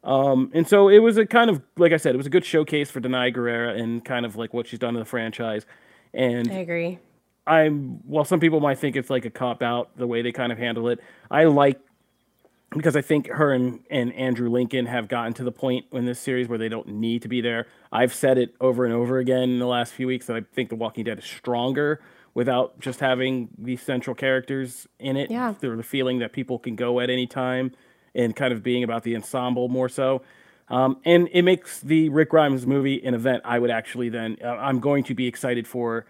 Um, and so it was a kind of, like I said, it was a good showcase for Danai Gurira and kind of like what she's done in the franchise. And I agree. I'm while some people might think it's like a cop out the way they kind of handle it. I like because I think her and, and Andrew Lincoln have gotten to the point in this series where they don't need to be there. I've said it over and over again in the last few weeks that I think The Walking Dead is stronger without just having these central characters in it. Yeah. They're the feeling that people can go at any time and kind of being about the ensemble more so. Um, and it makes the Rick Grimes movie an event I would actually then, uh, I'm going to be excited for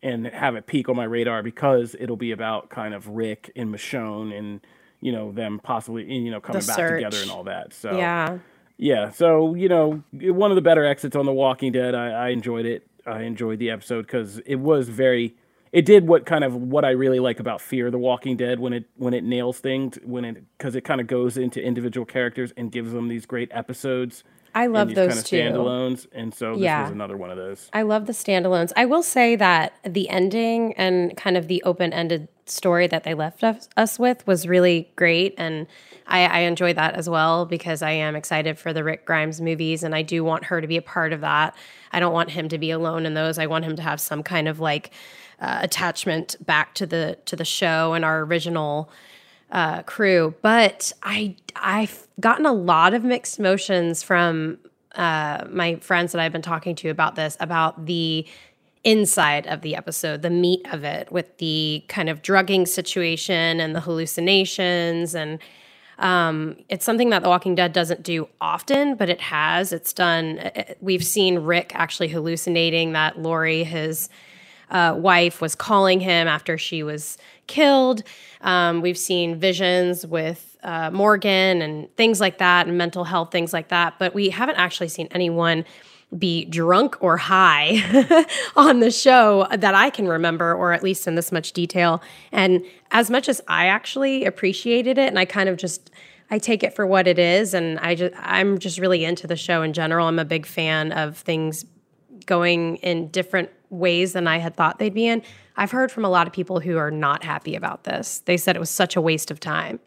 and have it peak on my radar because it'll be about kind of Rick and Michonne and you know them possibly you know coming back together and all that. So Yeah. yeah, so you know one of the better exits on The Walking Dead. I, I enjoyed it. I enjoyed the episode because it was very. It did what kind of what I really like about Fear the Walking Dead when it when it nails things when it because it kind of goes into individual characters and gives them these great episodes. I love those kind of too. standalones, and so this Yeah. was another one of those. I love the standalones. I will say that the ending and kind of the open ended story that they left us, us with was really great. And I, I enjoy that as well because I am excited for the Rick Grimes movies and I do want her to be a part of that. I don't want him to be alone in those. I want him to have some kind of like uh, attachment back to the to the show and our original uh, crew. But I I've gotten a lot of mixed emotions from uh, my friends that I've been talking to about this about the inside of the episode, the meat of it, with the kind of drugging situation and the hallucinations and um, it's something that The Walking Dead doesn't do often, but it has. It's done. uh, We've seen Rick actually hallucinating that Lori, his uh, wife was calling him after she was killed. Um, we've seen visions with uh, Morgan and things like that, and mental health things like that. But we haven't actually seen anyone be drunk or high on the show that I can remember, or at least in this much detail. And as much as I actually appreciated it, and I kind of just I take it for what it is, and I just I'm just really into the show in general. I'm a big fan of things going in different ways than I had thought they'd be in. I've heard from a lot of people who are not happy about this. They said it was such a waste of time.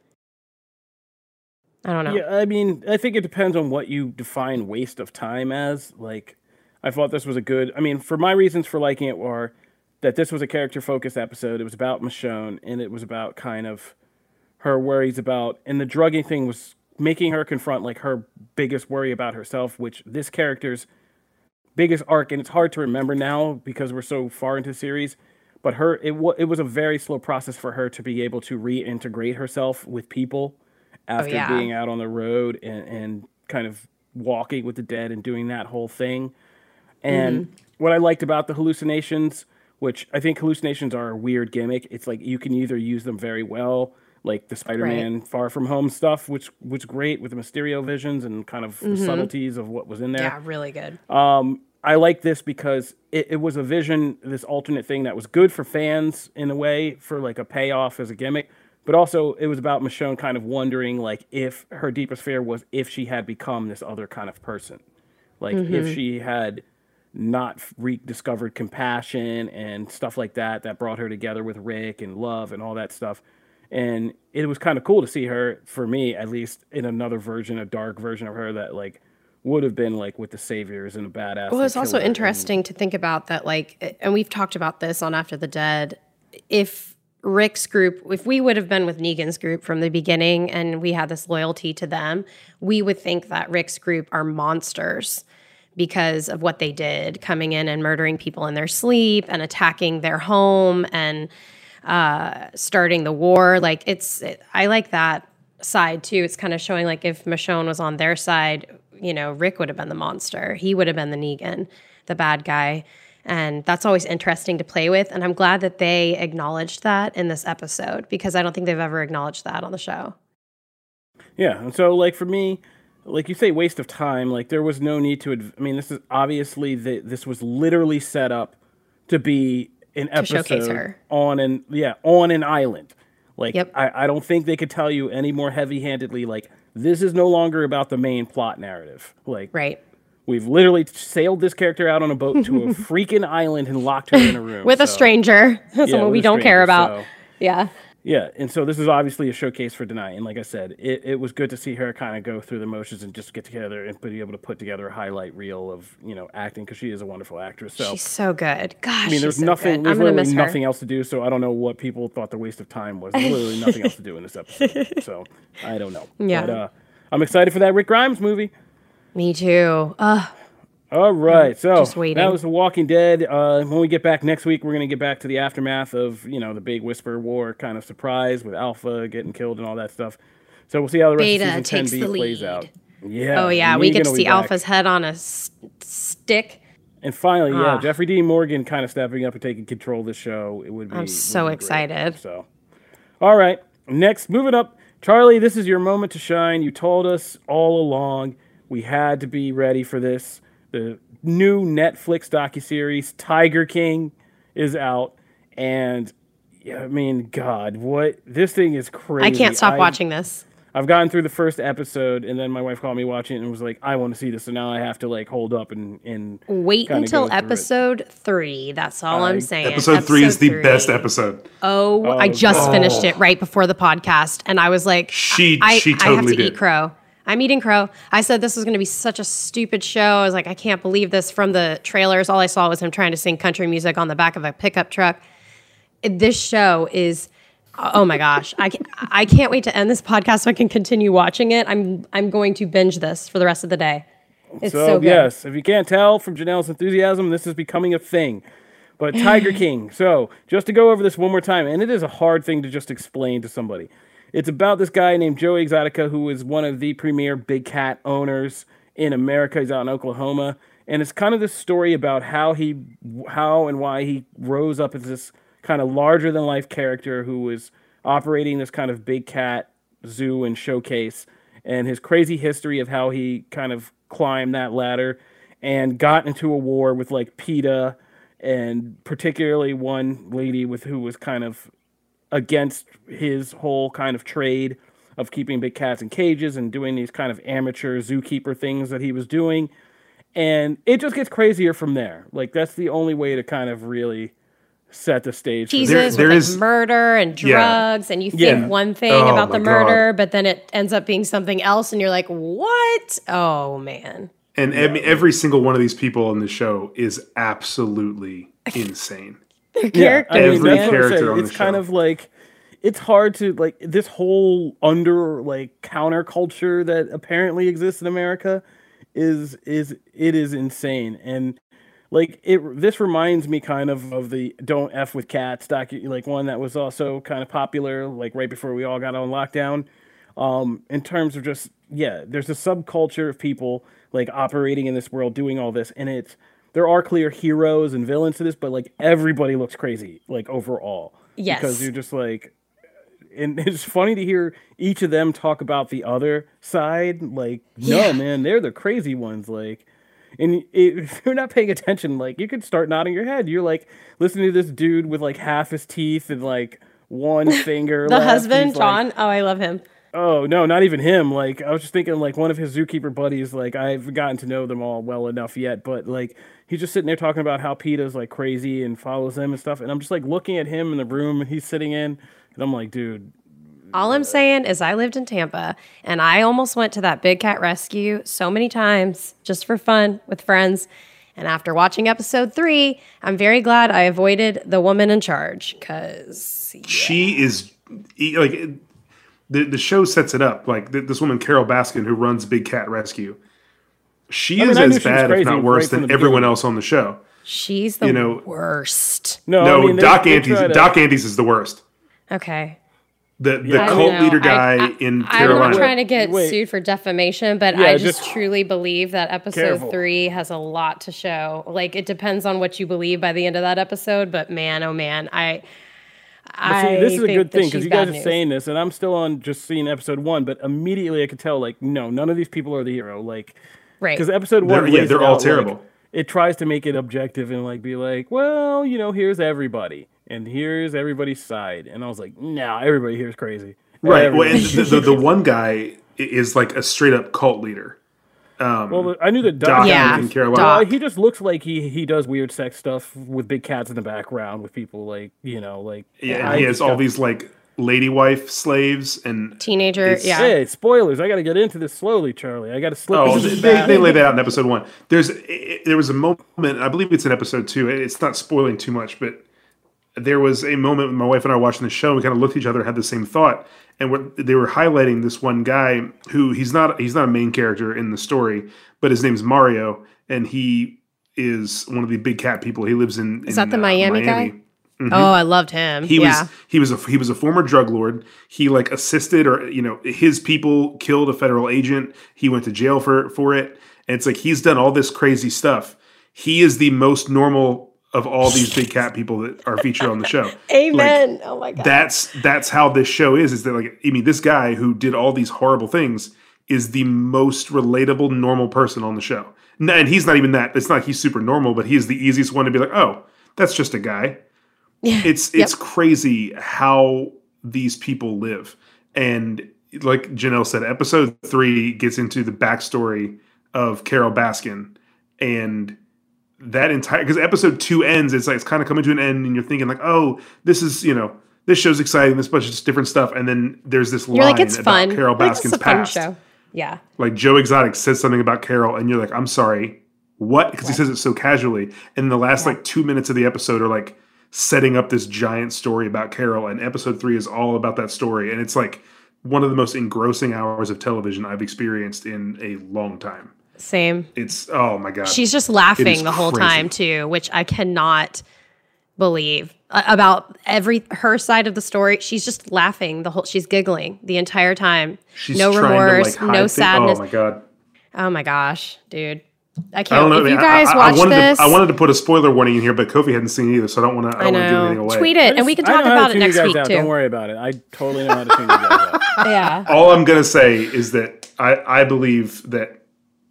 I don't know. Yeah, I mean, I think it depends on what you define waste of time as. Like, I thought this was a good. I mean, for my reasons for liking it were that this was a character focused episode. It was about Michonne, and it was about kind of her worries about, and the drugging thing was making her confront like her biggest worry about herself, which this character's biggest arc, and it's hard to remember now because we're so far into the series. But her, it, w- it was a very slow process for her to be able to reintegrate herself with people after yeah. being out on the road and, and kind of walking with the dead and doing that whole thing. And what I liked about the hallucinations, which I think hallucinations are a weird gimmick, it's like you can either use them very well, like the Spider-Man Far From Home stuff, which was great with the Mysterio visions and kind of the subtleties of what was in there. yeah, really good. Um, I like this because it, it was a vision, this alternate thing that was good for fans in a way, for like a payoff as a gimmick. But also, it was about Michonne kind of wondering, like, if her deepest fear was if she had become this other kind of person, like if mm-hmm. she had not rediscovered compassion and stuff like that, that brought her together with Rick and love and all that stuff. And it was kind of cool to see her, for me at least, in another version, a dark version of her that like would have been like with the saviors and a badass. Well, it's also killer and- interesting to think about that, like, and we've talked about this on After the Dead. If Rick's group, if we would have been with Negan's group from the beginning and we had this loyalty to them, we would think that Rick's group are monsters because of what they did, coming in and murdering people in their sleep and attacking their home and uh, starting the war. Like, it's, it, I like that side too. It's kind of showing like if Michonne was on their side, you know, Rick would have been the monster. He would have been the Negan, the bad guy. And that's always interesting to play with. And I'm glad that they acknowledged that in this episode because I don't think they've ever acknowledged that on the show. Yeah, and so like for me, like you say, waste of time. Like there was no need to. Adv- I mean, this is obviously the, this was literally set up to be an episode her. on an yeah on an island. Like Yep. I, I don't think they could tell you any more heavy handedly. Like this is no longer about the main plot narrative. Like Right. we've literally sailed this character out on a boat to a freaking island and locked her in a room With a stranger, someone Yeah, we don't care about. so- Yeah. Yeah, and so this is obviously a showcase for Danai, and like I said, it, it was good to see her kind of go through the motions and just get together and be able to put together a highlight reel of you know acting because she is a wonderful actress. So She's so good. Gosh. I mean, there's she's so nothing, good. there's I'm going to literally nothing else to do. So I don't know what people thought the waste of time was. There's literally nothing else to do in this episode. So I don't know. Yeah. but, uh, I'm excited for that Rick Grimes movie. Me too. Ugh. All right, so just waiting. that was The Walking Dead. Uh, when we get back next week, we're gonna get back to the aftermath of you know the big Whisper War kind of surprise with Alpha getting killed and all that stuff. So we'll see how the rest Beta of season 10B plays out. Yeah. Oh, yeah. We get to see. Alpha's head on a s- stick. And finally, yeah, Ah. Jeffrey Dean Morgan kind of stepping up and taking control of the show. It would be. I'm so great. excited. So, all right, next, moving up, Charlie. This is your moment to shine. You told us all along we had to be ready for this. The new Netflix docuseries Tiger King is out, and yeah, I mean, God, what this thing is crazy. I can't stop I- watching this. I've gotten through the first episode, and then my wife called me watching it and was like, "I want to see this." So now I have to like hold up and and Wait until go it. episode three. That's all I- I'm saying. Episode three is the three. best episode. Oh, I just oh. finished it right before the podcast, and I was like, She- I, she I have totally to did. eat crow. I'm eating crow. I said this was going to be such a stupid show. I was like, I can't believe this. From the trailers, all I saw was him trying to sing country music on the back of a pickup truck. This show is, oh my gosh, I can't, I can't wait to end this podcast so I can continue watching it. I'm I'm going to binge this for the rest of the day. It's so, So, good. yes, if you can't tell from Janelle's enthusiasm, this is becoming a thing. But Tiger King. So just to go over this one more time, and it is a hard thing to just explain to somebody. It's about this guy named Joey Exotica, who is one of the premier big cat owners in America. He's out in Oklahoma, and it's kind of this story about how he, how and why he rose up as this kind of larger than life character who was operating this kind of big cat zoo and showcase, and his crazy history of how he kind of climbed that ladder and got into a war with like PETA and particularly one lady with who was kind of against his whole kind of trade of keeping big cats in cages and doing these kind of amateur zookeeper things that he was doing. And it just gets crazier from there. Like that's the only way to kind of really set the stage. for Jesus There- there like is- murder and Yeah. drugs, and you think Yeah. one thing Oh about the my murder, but then it ends up being something else, and you're like, "What? Oh man!" And I mean, every single one of these people in the show is absolutely insane. Their Yeah, I mean, Every that's man. what I'm character It's kind show. of like it's hard to like this whole under like counterculture that apparently exists in America is is it is insane and like it this reminds me kind of of the don't f with cats docu like one that was also kind of popular like right before we all got on lockdown um in terms of just yeah there's a subculture of people like operating in this world doing all this and it's there are clear heroes and villains to this but like everybody looks crazy like overall Yes. because you're just like and it's funny to hear each of them talk about the other side like no man they're the crazy ones like and if you're not paying attention like you could start nodding your head you're like listening to this dude with like half his teeth and like one finger The left. husband, He's like, John. Oh, I love him. Oh no, not even him. Like I was just thinking, like one of his zookeeper buddies. Like I've gotten to know them all well enough yet, but like he's just sitting there talking about how PETA's like crazy and follows them and stuff. And I'm just like looking at him in the room he's sitting in, and I'm like, dude, All I'm uh, saying is, I lived in Tampa, and I almost went to that big cat rescue so many times just for fun with friends. And after watching episode three, I'm very glad I avoided the woman in charge because She is like the the show sets it up. Like this woman Carole Baskin who runs Big Cat Rescue. She I is mean, as she was bad, if not worse, from than everyone else on the show. she's the You know- worst. no, No, I mean, Doc they Antle. to- Doc Antle is the worst. Okay. The the Yeah. Cult leader guy I- in I'm not trying to get Wait. sued for defamation, but Yeah, I just, just- truly believe that episode Careful. three has a lot to show. Like it depends on what you believe by the end of that episode, but man, oh man, I. I see, this is a good thing because you guys are news. saying this, and I'm still on just seeing episode one, but immediately I could tell, like, no, none of these people are the hero. Like, right. because episode one, They're- yeah, they're all out, like, terrible. it tries to make it objective and like be like, well, you know, here's everybody, and here's everybody's side, and I was like, no, everybody here is crazy, right. Well, and the, the, the one guy is like a straight up cult leader. Um, well, I knew that Doc Doc. Yeah, in Carolina. Well, Doc. he just looks like he he does weird sex stuff with big cats in the background with people like you know like Yeah, and he has all these like lady wife slaves and Teenager, It's- yeah. Hey, spoilers! I got to get into this slowly, Charlie. I got to slip. Oh, they, they, they lay that out in episode one. There's it, there was a moment, I believe it's in episode two. It's not spoiling too much, but there was a moment when my wife and I were watching the show. And We kind of looked at each other, had the same thought, and we're, they were highlighting this one guy who he's not he's not a main character in the story, but his name's Mario, and he is one of the big cat people. He lives in Is in, that the uh, Miami guy? Mm-hmm. Oh, I loved him. He yeah. was he was a he was a former drug lord. He like assisted or you know his people killed a federal agent. He went to jail for for it. And it's like he's done all this crazy stuff. He is the most normal of all these big cat people that are featured on the show. Amen. oh my god. That's that's how this show is. Is that like I mean this guy who did all these horrible things is the most relatable normal person on the show. And he's not even that. It's not like he's super normal, but he's the easiest one to be like, oh, that's just a guy it's it's crazy how these people live and like janelle said episode three gets into the backstory of carole baskin and that entire because episode two ends it's like it's kind of coming to an end and you're thinking like oh this is you know this show's exciting this bunch of just different stuff and then there's this You're line like, it's about fun. carol Like, baskin's fun past show. Yeah. like Joe Exotic says something about Carol, and you're like, I'm sorry, what? Because he says it so casually. And the last like two minutes of the episode are like setting up this giant story about Carol, and episode three is all about that story. And it's like one of the most engrossing hours of television I've experienced in a long time. Same. It's oh my god, She's just laughing the whole crazy. time too, which I cannot believe about every her side of the story. She's just laughing the whole. She's giggling the entire time. She's no remorse, like, no thi- oh sadness. Oh my god, Oh my gosh, dude. I I can't. I don't know. if I you guys I, I, watch I wanted this, To, I wanted to put a spoiler warning in here, but Kofi hadn't seen it either, so I don't want to. I, I don't want to give know. anything away. Tweet it, and we can talk know how to about it next week out. too. Don't worry about it. I totally know how to tune you guys out. Yeah. All I'm gonna say is that I, I believe that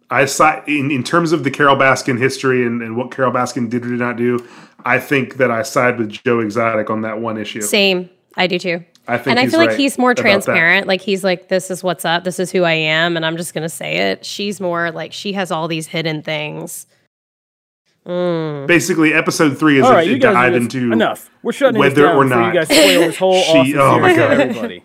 I side in, in terms of the Carole Baskin history and, and what Carole Baskin did or did not do. I think that I side with Joe Exotic on that one issue. Same. I do too. I think and I he's feel like he's more about that. transparent. Like he's like, this is what's up. This is who I am, and I'm just gonna say it. She's more like she has all these hidden things. Mm. Basically, episode three is All a, you a guys dive are into enough. We're shutting whether this down or before not you guys spoil this whole she- awesome oh my God. everybody.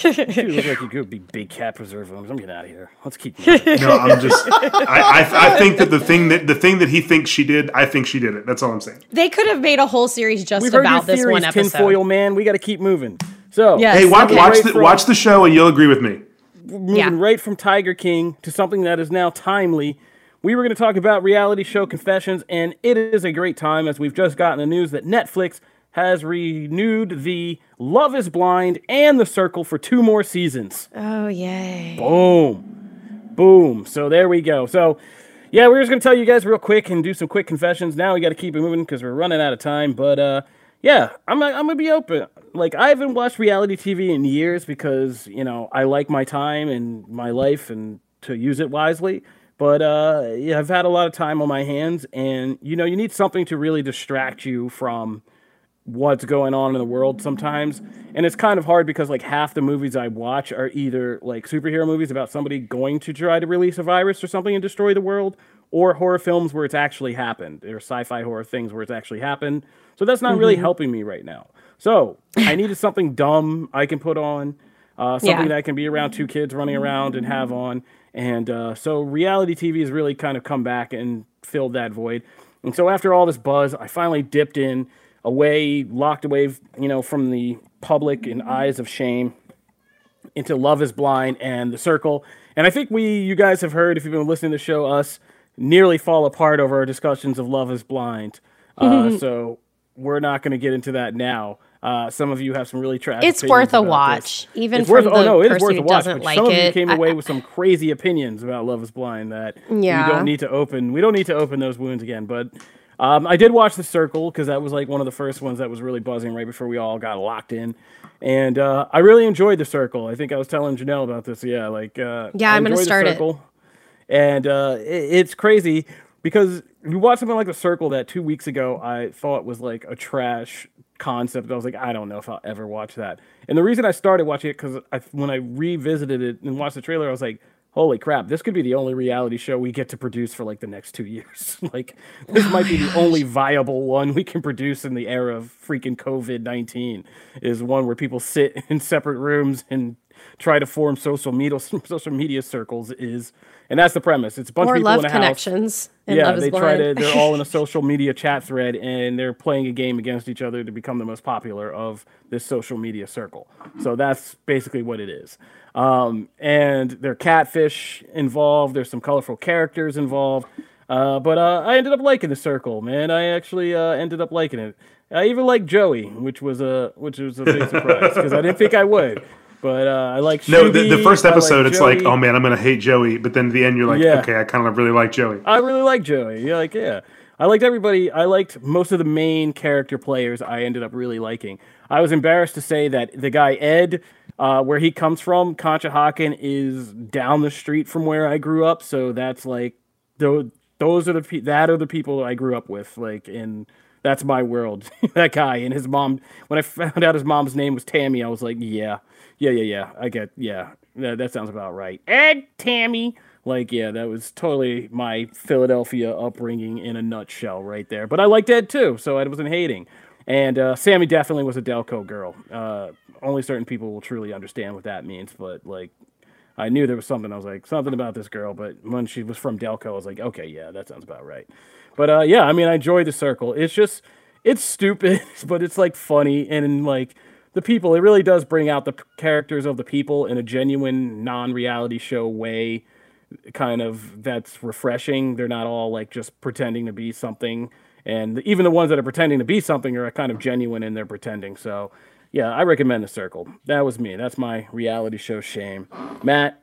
you look like you could be big cat preserve rooms. I'm getting out of here. Let's keep. moving. No, I'm just. I, I I think that the thing that the thing that he thinks she did, I think she did it. That's all I'm saying. They could have made a whole series just We've heard your about this theories, one episode. tinfoil man. We got to keep moving. So Yes. Hey, watch Okay. watch Right the, from- watch the show, and you'll agree with me. moving Yeah. right from Tiger King to something that is now timely. We were going to talk about reality show confessions, and it is a great time as we've just gotten the news that Netflix has renewed the Love is Blind and The Circle for two more seasons. Oh yay! Boom. Boom. So there we go. So, yeah, we're just going to tell you guys real quick and do some quick confessions. Now we got to keep it moving because we're running out of time. But, uh, yeah, I'm, I'm to be open. Like, I haven't watched reality TV in years because, you know, I like my time and my life and to use it wisely. But, uh, yeah, I've had a lot of time on my hands, and, you know, you need something to really distract you from what's going on in the world sometimes. And it's kind of hard because like half the movies I watch are either like superhero movies about somebody going to try to release a virus or something and destroy the world, or horror films where it's actually happened, or sci-fi horror things where it's actually happened. So that's not really helping me right now. So I needed something dumb I can put on, uh, something Yeah. that can be around two kids running around and have on. And uh, so reality TV has really kind of come back and filled that void. And so after all this buzz, I finally dipped in away, locked away, you know, from the public and eyes of shame into Love is Blind and The Circle. And I think we, you guys have heard, if you've been listening to the show, us nearly fall apart over our discussions of Love is Blind. Uh, so we're not going to get into that now. Uh, some of you have some really trash. It's worth a watch, this. even It's worth, oh the no, it is person worth a watch. But like some of you came I- away with some crazy opinions about Love is Blind that Yeah. we don't need to open. We don't need to open those wounds again. But um, I did watch The Circle because that was like one of the first ones that was really buzzing right before we all got locked in. And uh, I really enjoyed The Circle. I think I was telling Janelle about this. Yeah, like uh, Yeah, I I'm gonna start it. And uh, it, it's crazy because we watched something like The Circle that two weeks ago I thought was like a trash concept. I was like, I don't know if I'll ever watch that. And the reason I started watching it because I, when I revisited it and watched the trailer, I was like, holy crap, this could be the only reality show we get to produce for like the next two years. like, this might be the oh only viable one we can produce in the era of freaking COVID 19 is one where people sit in separate rooms and try to form social media social media circles is and that's the premise it's a bunch or of people love in a connections. in yeah, Love they try Blind. to. They're all in a social media chat thread, and they're playing a game against each other to become the most popular of this social media circle. So that's basically what it is. Um, and there are catfish involved. There's some colorful characters involved. Uh, but uh, I ended up liking the circle, man. I actually uh, ended up liking it. I even liked Joey, which was a which was a big surprise because I didn't think I would. But uh, I like No, the, the first I like episode, it's like, oh man, I'm gonna hate Joey, but then at the end, you're like, Yeah. okay, I kind of really like Joey. I really like Joey. Yeah, like yeah. I liked everybody. I liked most of the main character players. I ended up really liking. I was embarrassed to say that the guy Ed, uh, where he comes from, Conshohocken, is down the street from where I grew up. So that's like, those those are the pe- that are the people I grew up with. Like, and that's my world. that guy and his mom. When I found out his mom's name was Tammy, I was like, yeah, yeah, yeah, yeah. I get, yeah, that, that sounds about right. Ed, Tammy. Like, yeah, that was totally my Philadelphia upbringing in a nutshell right there. But I liked Ed too, so I wasn't hating. And uh, Sammy definitely was a Delco girl. Uh, only certain people will truly understand what that means, but like, I knew there was something. I was like, something about this girl. But when she was from Delco, I was like, okay, yeah, that sounds about right. But uh, yeah, I mean, I enjoy the circle. It's just, it's stupid, but it's like funny and like the people. It really does bring out the characters of the people in a genuine, non-reality show way. Kind of that's refreshing. They're not all like just pretending to be something, and even the ones that are pretending to be something are kind of genuine in their pretending. So, yeah, I recommend the circle. That was me. That's my reality show shame. Matt,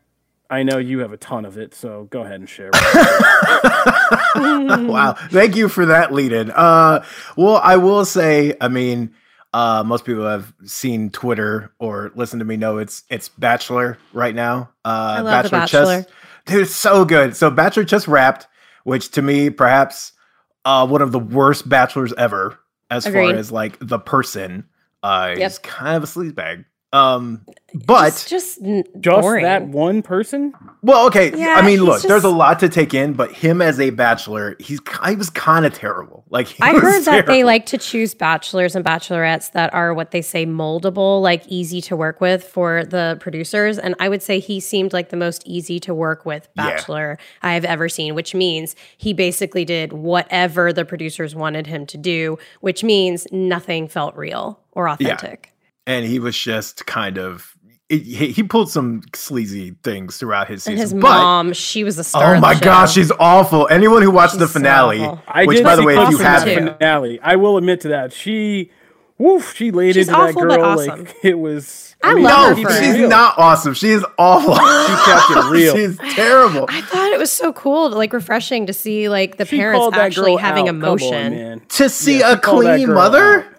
I know you have a ton of it, so go ahead and share. wow. Thank you for that lead in. Uh, well, I will say, I mean, uh, most people have seen Twitter or listened to me know it's it's Bachelor right now. Uh, I love The Bachelor. Just, dude, it's so good. So Bachelor just wrapped, which to me, perhaps uh, one of the worst Bachelors ever, as Agreed. far as like the person. Uh, Yep. he's kind of a sleazebag. Um, but It's just n- Just boring. that one person? Well, okay. Yeah, I mean, he's look, there's a lot to take in, but him as a bachelor, he's he was kind of terrible. Like he I was heard that they like to choose bachelors and bachelorettes that are what they say moldable, like easy to work with for the producers. And I would say he seemed like the most easy to work with Yeah. bachelor I have ever seen, which means he basically did whatever the producers wanted him to do, which means nothing felt real or authentic. And he was just kind of he, he pulled some sleazy things throughout his And season. his but mom, she was a star. Oh of my the show. gosh, she's awful. Anyone who watched the She's so finale, awful. I which did by the see way, if you clips from haven't, finale, I will admit to that. She, woof, she laid She's into that girl but awesome. like it was. I mean, love no, her keep for it it. she's real. not awesome. She is awful. She kept it real. she's terrible. I thought it was so cool, like refreshing to see like the She parents actually having out. Come on, emotion. to see Yeah, a she called that clean mother. out.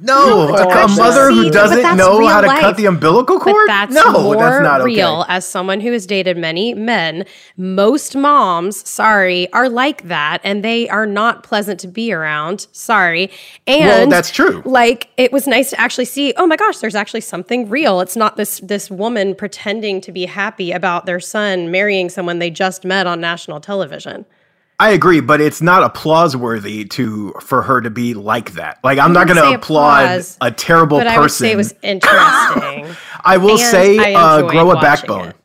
No, She a, a mother who doesn't that's know how to real cut the umbilical But cord. that's no, more that's not okay. real. As someone who has dated many men, most moms, sorry, are like that, and they are not pleasant to be around. Sorry, and Well, that's true. Like it was nice to actually see. Oh my gosh, there's actually something real. It's not this this woman pretending to be happy about their son marrying someone they just met on national television. I agree, but it's not applause worthy to for her to be like that. Like I'm not going to applaud applause, a terrible But person. I would say it was interesting. I will and say, I uh, grow a backbone. it.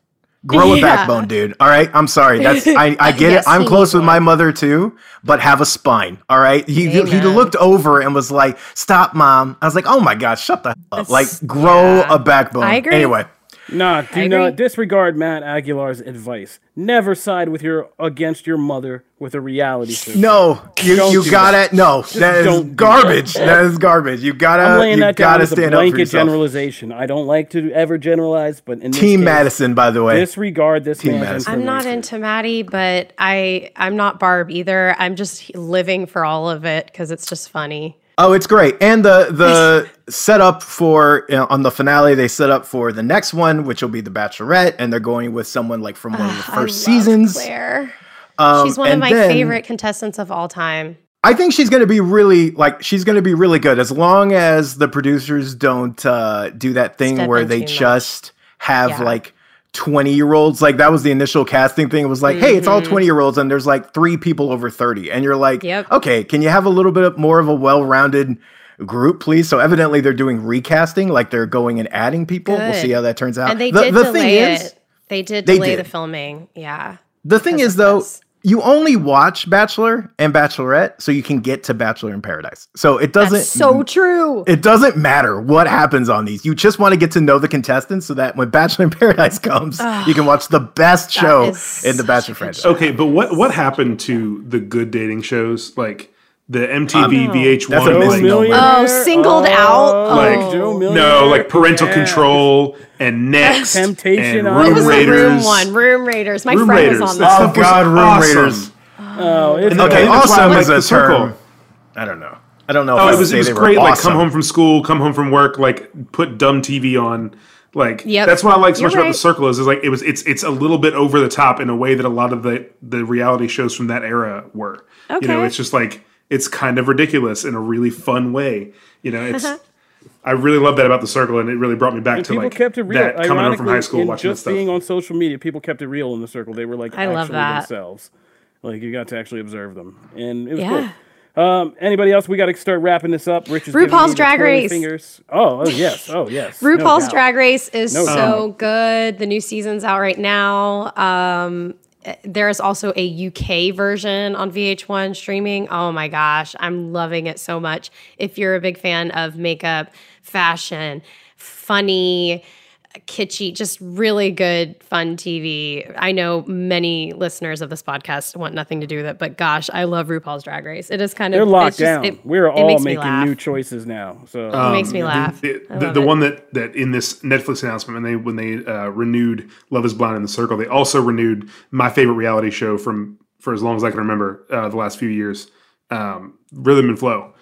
Grow a Yeah. backbone, dude. All right, I'm sorry. That's I, I get Yes, it. I'm close with my mother too, but have a spine. All right. He he looked over and was like, "Stop, mom." I was like, "Oh my god, shut the hell up!" Like, grow yeah. a backbone. I agree. Anyway, Nah, do not disregard Matt Aguilar's advice. Never side with your against your mother with a reality show. no, you Don't you gotta no. That is don't do garbage. That is garbage. You gotta I'm laying you that down gotta as a stand up for blanket generalization. I don't like to ever generalize, but in this Team case, Madison, by the way. disregard this Team man's Madison. I'm not into Maddie, but I I'm not Barb either. I'm just living for all of it because it's just funny. Oh, it's great. And the the setup for you know, on the finale, they set up for the next one, which will be the Bachelorette, and they're going with someone like from one of the I first seasons. Clare. Um, She's one of my then favorite contestants of all time. I think she's going to be really like she's going to be really good as long as the producers don't uh, do that thing Step where they too much. just have Yeah. like 20 year olds like that was the initial casting thing it was like hey it's all 20 year olds and there's like three people over 30 and you're like Mm-hmm. Yep. okay can you have a little bit more of a well-rounded group please so evidently they're doing recasting like they're going and adding people we'll see how that turns out And they the, did the delay thing it. is they did they delay the filming. Yeah. the thing is though this. You only watch bachelor and bachelorette so you can get to bachelor in paradise so it doesn't That's so true. it doesn't matter what happens on these. You just want to get to know the contestants so that when Bachelor in Paradise comes, you can watch the best show in the Bachelor franchise. Okay, but what what happened to the good dating shows like the MTV um, Oh. VH1? That's a like, Oh, singled oh. out? Like, Oh. Joe no, like parental Yeah. control and next Temptation and Island. It Room was Raiders. the room one, Room Raiders. My Room friend Raiders. was on That that. Oh God, Room awesome. Raiders. Oh, it's Okay, then that's why awesome like is a The Circle. term. I don't know. I don't know. Oh, I it would was it was they were great. Like come home from school, come home from work, like put dumb TV on. Like Yep. that's what I like so You're much about the circle is, is like it was it's it's a little bit over the top in a way that a lot of the the reality shows from that era were. okay. You know, it's just like it's kind of ridiculous in a really fun way. You know, it's I really love that about the circle, and it really brought me back And to like kept it real. that coming home from high school watching that just stuff. being on social media, people kept it real in the circle. They were like I actually love that. themselves. Like you got to actually observe them, and it was Yeah. cool. Um, anybody else? We got to start wrapping this up. Rich is RuPaul's Drag Race. Fingers. Oh, oh yes. Oh yes. RuPaul's doubt. Drag Race is No so doubt. good. The new season's out right now. Um, there is also a UK version on VH1 streaming. Oh my gosh, I'm loving it so much. If you're a big fan of makeup, fashion, funny, kitschy, just really good, fun TV. I know many listeners of this podcast want nothing to do with it, but gosh, I love RuPaul's Drag Race. It is kind of They're it's locked just- down. it- We're all making new choices now. So It makes me laugh. The, I the, the one that that in this Netflix announcement when they when they uh, renewed Love Is Blind in the Circle, they also renewed my favorite reality show from for as long as I can remember uh, the last few years. Um, Rhythm and Flow.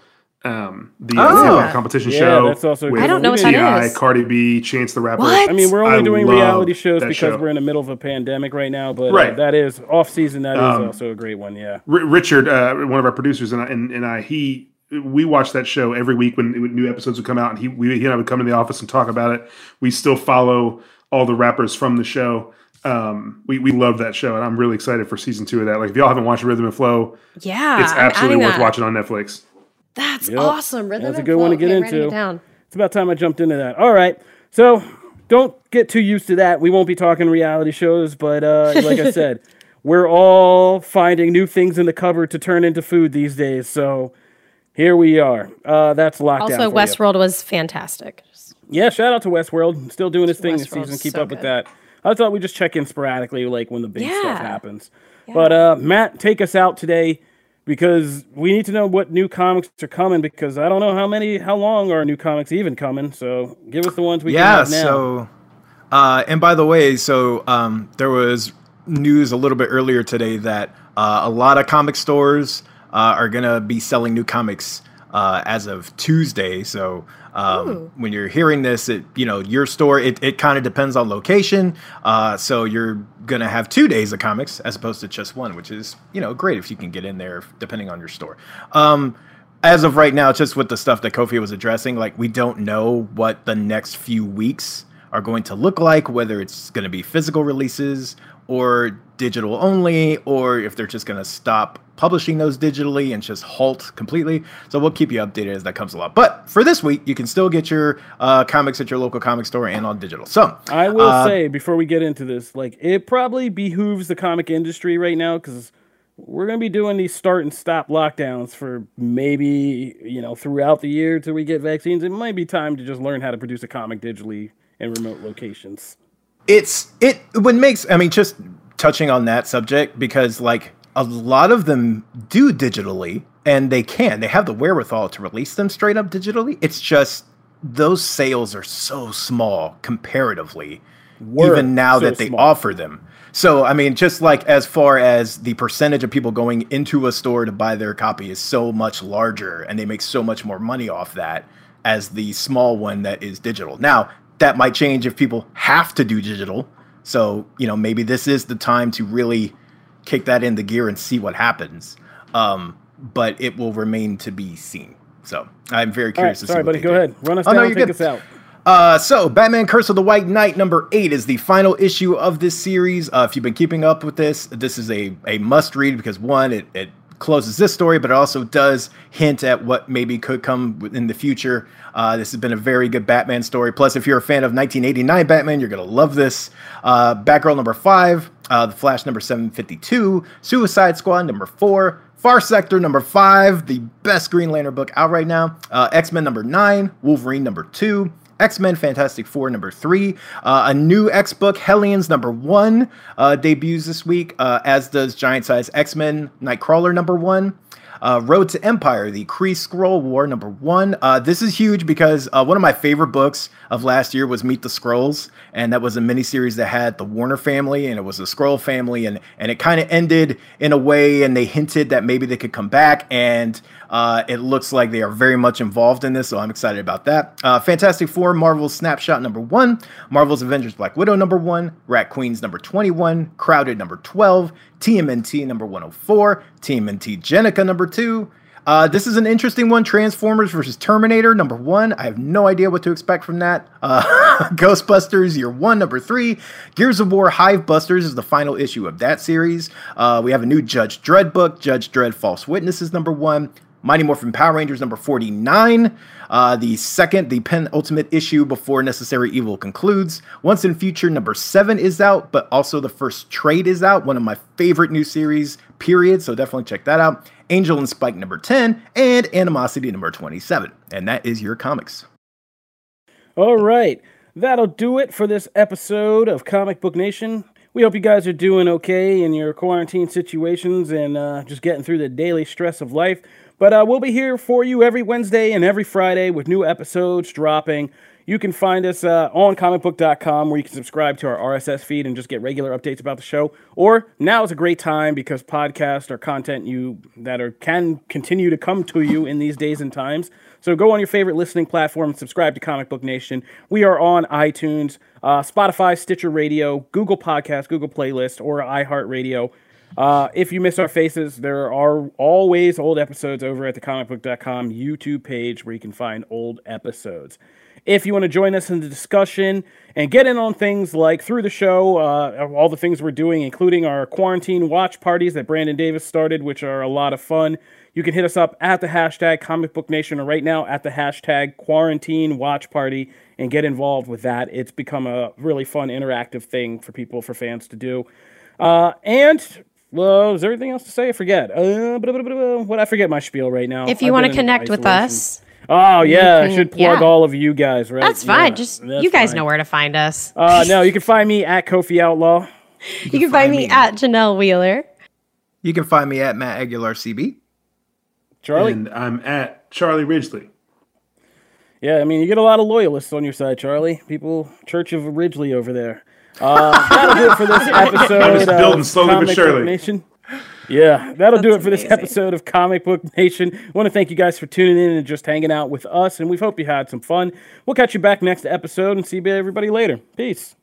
Um, the uh, Oh. hip hop competition Yeah, show. that's also with good I don't know what that T.I., is. Cardi B, Chance the Rapper. What? I mean, we're only I doing reality shows because show. we're in the middle of a pandemic right now. But uh, Right. that is off season. That is Um, also a great one. Yeah. R- Richard, uh, one of our producers, and I, and, and I, he, we watched that show every week when, when new episodes would come out, and he, we, he and I would come in the office and talk about it. We still follow all the rappers from the show. Um, we we love that show, and I'm really excited for season two of that. Like, if y'all haven't watched Rhythm and Flow, Yeah, it's absolutely worth that. watching on Netflix. That's Yep. awesome. Rhythm That's a good one to get Okay, writing it into. down. It's about time I jumped into that. All right. So don't get too used to that. We won't be talking reality shows, but uh, like I said, we're all finding new things in the cupboard to turn into food these days. So here we are. Uh, that's lockdown. Also, you. Westworld was fantastic. Yeah, shout out to Westworld. Still doing his thing this season. Keep so up with that. I thought we'd just check in sporadically, like when the big stuff Yeah. happens. But uh, Matt, take us out today because we need to know what new comics are coming because I don't know how many, how long are new comics even coming. So give us the ones we yeah can have now. so uh, and by the way so um, there was news a little bit earlier today that uh, a lot of comic stores uh, are gonna be selling new comics uh, as of tuesday so um, when you're hearing this it you know your store it, it kind of depends on location uh, so you're gonna have two days of comics as opposed to just one which is you know great if you can get in there depending on your store. Um, as of right now, just with the stuff that Kofi was addressing, like we don't know what the next few weeks are going to look like, whether it's going to be physical releases or digital only, or if they're just going to stop publishing those digitally and just halt completely. So we'll keep you updated as that comes along. But for this week, you can still get your uh, comics at your local comic store and on digital. So I will uh, say before we get into this, like it probably behooves the comic industry right now because we're gonna be doing these start and stop lockdowns for maybe you know throughout the year till we get vaccines. It might be time to just learn how to produce a comic digitally in remote locations. It's it what makes i mean just touching on that subject because like a lot of them do digitally and they can. They have the wherewithal to release them straight up digitally. It's just those sales are so small comparatively Were even now so that they small. offer them. So i mean just like as far as the percentage of people going into a store to buy their copy is so much larger and they make so much more money off that as the small one that is digital. Now that might change if people have to do digital so you know maybe this is the time to really kick that into gear and see what happens um, but it will remain to be seen so i'm very All right, curious to see sorry, buddy. Go do. ahead, run us Oh, down, you're take good. us out. Uh, so, Batman Curse of the White Knight number eight is the final issue of this series. Uh, if you've been keeping up with this, this is a, a must read because one, it, it closes this story, but it also does hint at what maybe could come in the future. Uh, this has been a very good Batman story. Plus, if you're a fan of 1989 Batman, you're going to love this. Uh, Batgirl number five, uh, The Flash number 752, Suicide Squad number four, Far Sector number five, the best Green Lantern book out right now. Uh, X Men number nine, Wolverine number two, X Men Fantastic Four number three, uh, a new X book, Hellions number one, uh, debuts this week, uh, as does Giant Size X Men Nightcrawler number one. Uh, Road to Empire, the Kree Skrull War, number one. Uh, this is huge because uh, one of my favorite books of last year was Meet the Skrulls, and that was a miniseries that had the Warner family, and it was the Skrull family, and and it kind of ended in a way, and they hinted that maybe they could come back, and uh, it looks like they are very much involved in this, so I'm excited about that. Uh, Fantastic Four, Marvel's Snapshot number one, Marvel's Avengers Black Widow number one, Rat Queens number 21, Crowded number 12, TMNT number 104, TMNT Jennika number two. Uh, this is an interesting one Transformers versus Terminator number one. I have no idea what to expect from that. Uh, Ghostbusters year one, number three. Gears of War Hive Busters is the final issue of that series. Uh, we have a new Judge Dredd book, Judge Dredd False Witnesses number one. Mighty Morphin Power Rangers number 49. Uh, the second, the penultimate issue before Necessary Evil concludes. Once and Future number 7 is out, but also the first trade is out. One of my favorite new series, period. So definitely check that out. Angel and Spike number 10, and Animosity number 27. And that is your comics. All right. That'll do it for this episode of Comic Book Nation. We hope you guys are doing okay in your quarantine situations and uh, just getting through the daily stress of life. But uh, we'll be here for you every Wednesday and every Friday with new episodes dropping. You can find us uh, on comicbook.com where you can subscribe to our RSS feed and just get regular updates about the show. Or now is a great time because podcasts are content you that are can continue to come to you in these days and times. So go on your favorite listening platform and subscribe to Comic Book Nation. We are on iTunes, uh, Spotify, Stitcher Radio, Google Podcast, Google Playlist, or iHeartRadio. Uh, if you miss our faces, there are always old episodes over at the comicbook.com YouTube page where you can find old episodes. If you want to join us in the discussion and get in on things like through the show, uh, all the things we're doing, including our quarantine watch parties that Brandon Davis started, which are a lot of fun, you can hit us up at the hashtag Comic Book Nation or right now at the hashtag Quarantine Watch Party and get involved with that. It's become a really fun interactive thing for people, for fans to do. Uh, and well, is there anything else to say? I forget. Uh, what I forget my spiel right now. If you want to connect with us, oh yeah, I should plug yeah. all of you guys. Right? that's fine. Yeah, Just that's you guys fine. know where to find us. Uh, no, you can find me at Kofi Outlaw. you can find me at Janelle Wheeler. You can find me at Matt Aguilar CB. Charlie. And I'm at Charlie Ridgely. Yeah, I mean, you get a lot of loyalists on your side, Charlie. People, Church of Ridgely over there. Uh, that'll do it for this episode. I'm just of building slowly but surely. Nation. Yeah, that'll do it That's for this episode of Comic Book Nation. I want to thank you guys for tuning in and just hanging out with us, and we hope you had some fun. We'll catch you back next episode and see everybody later. Peace.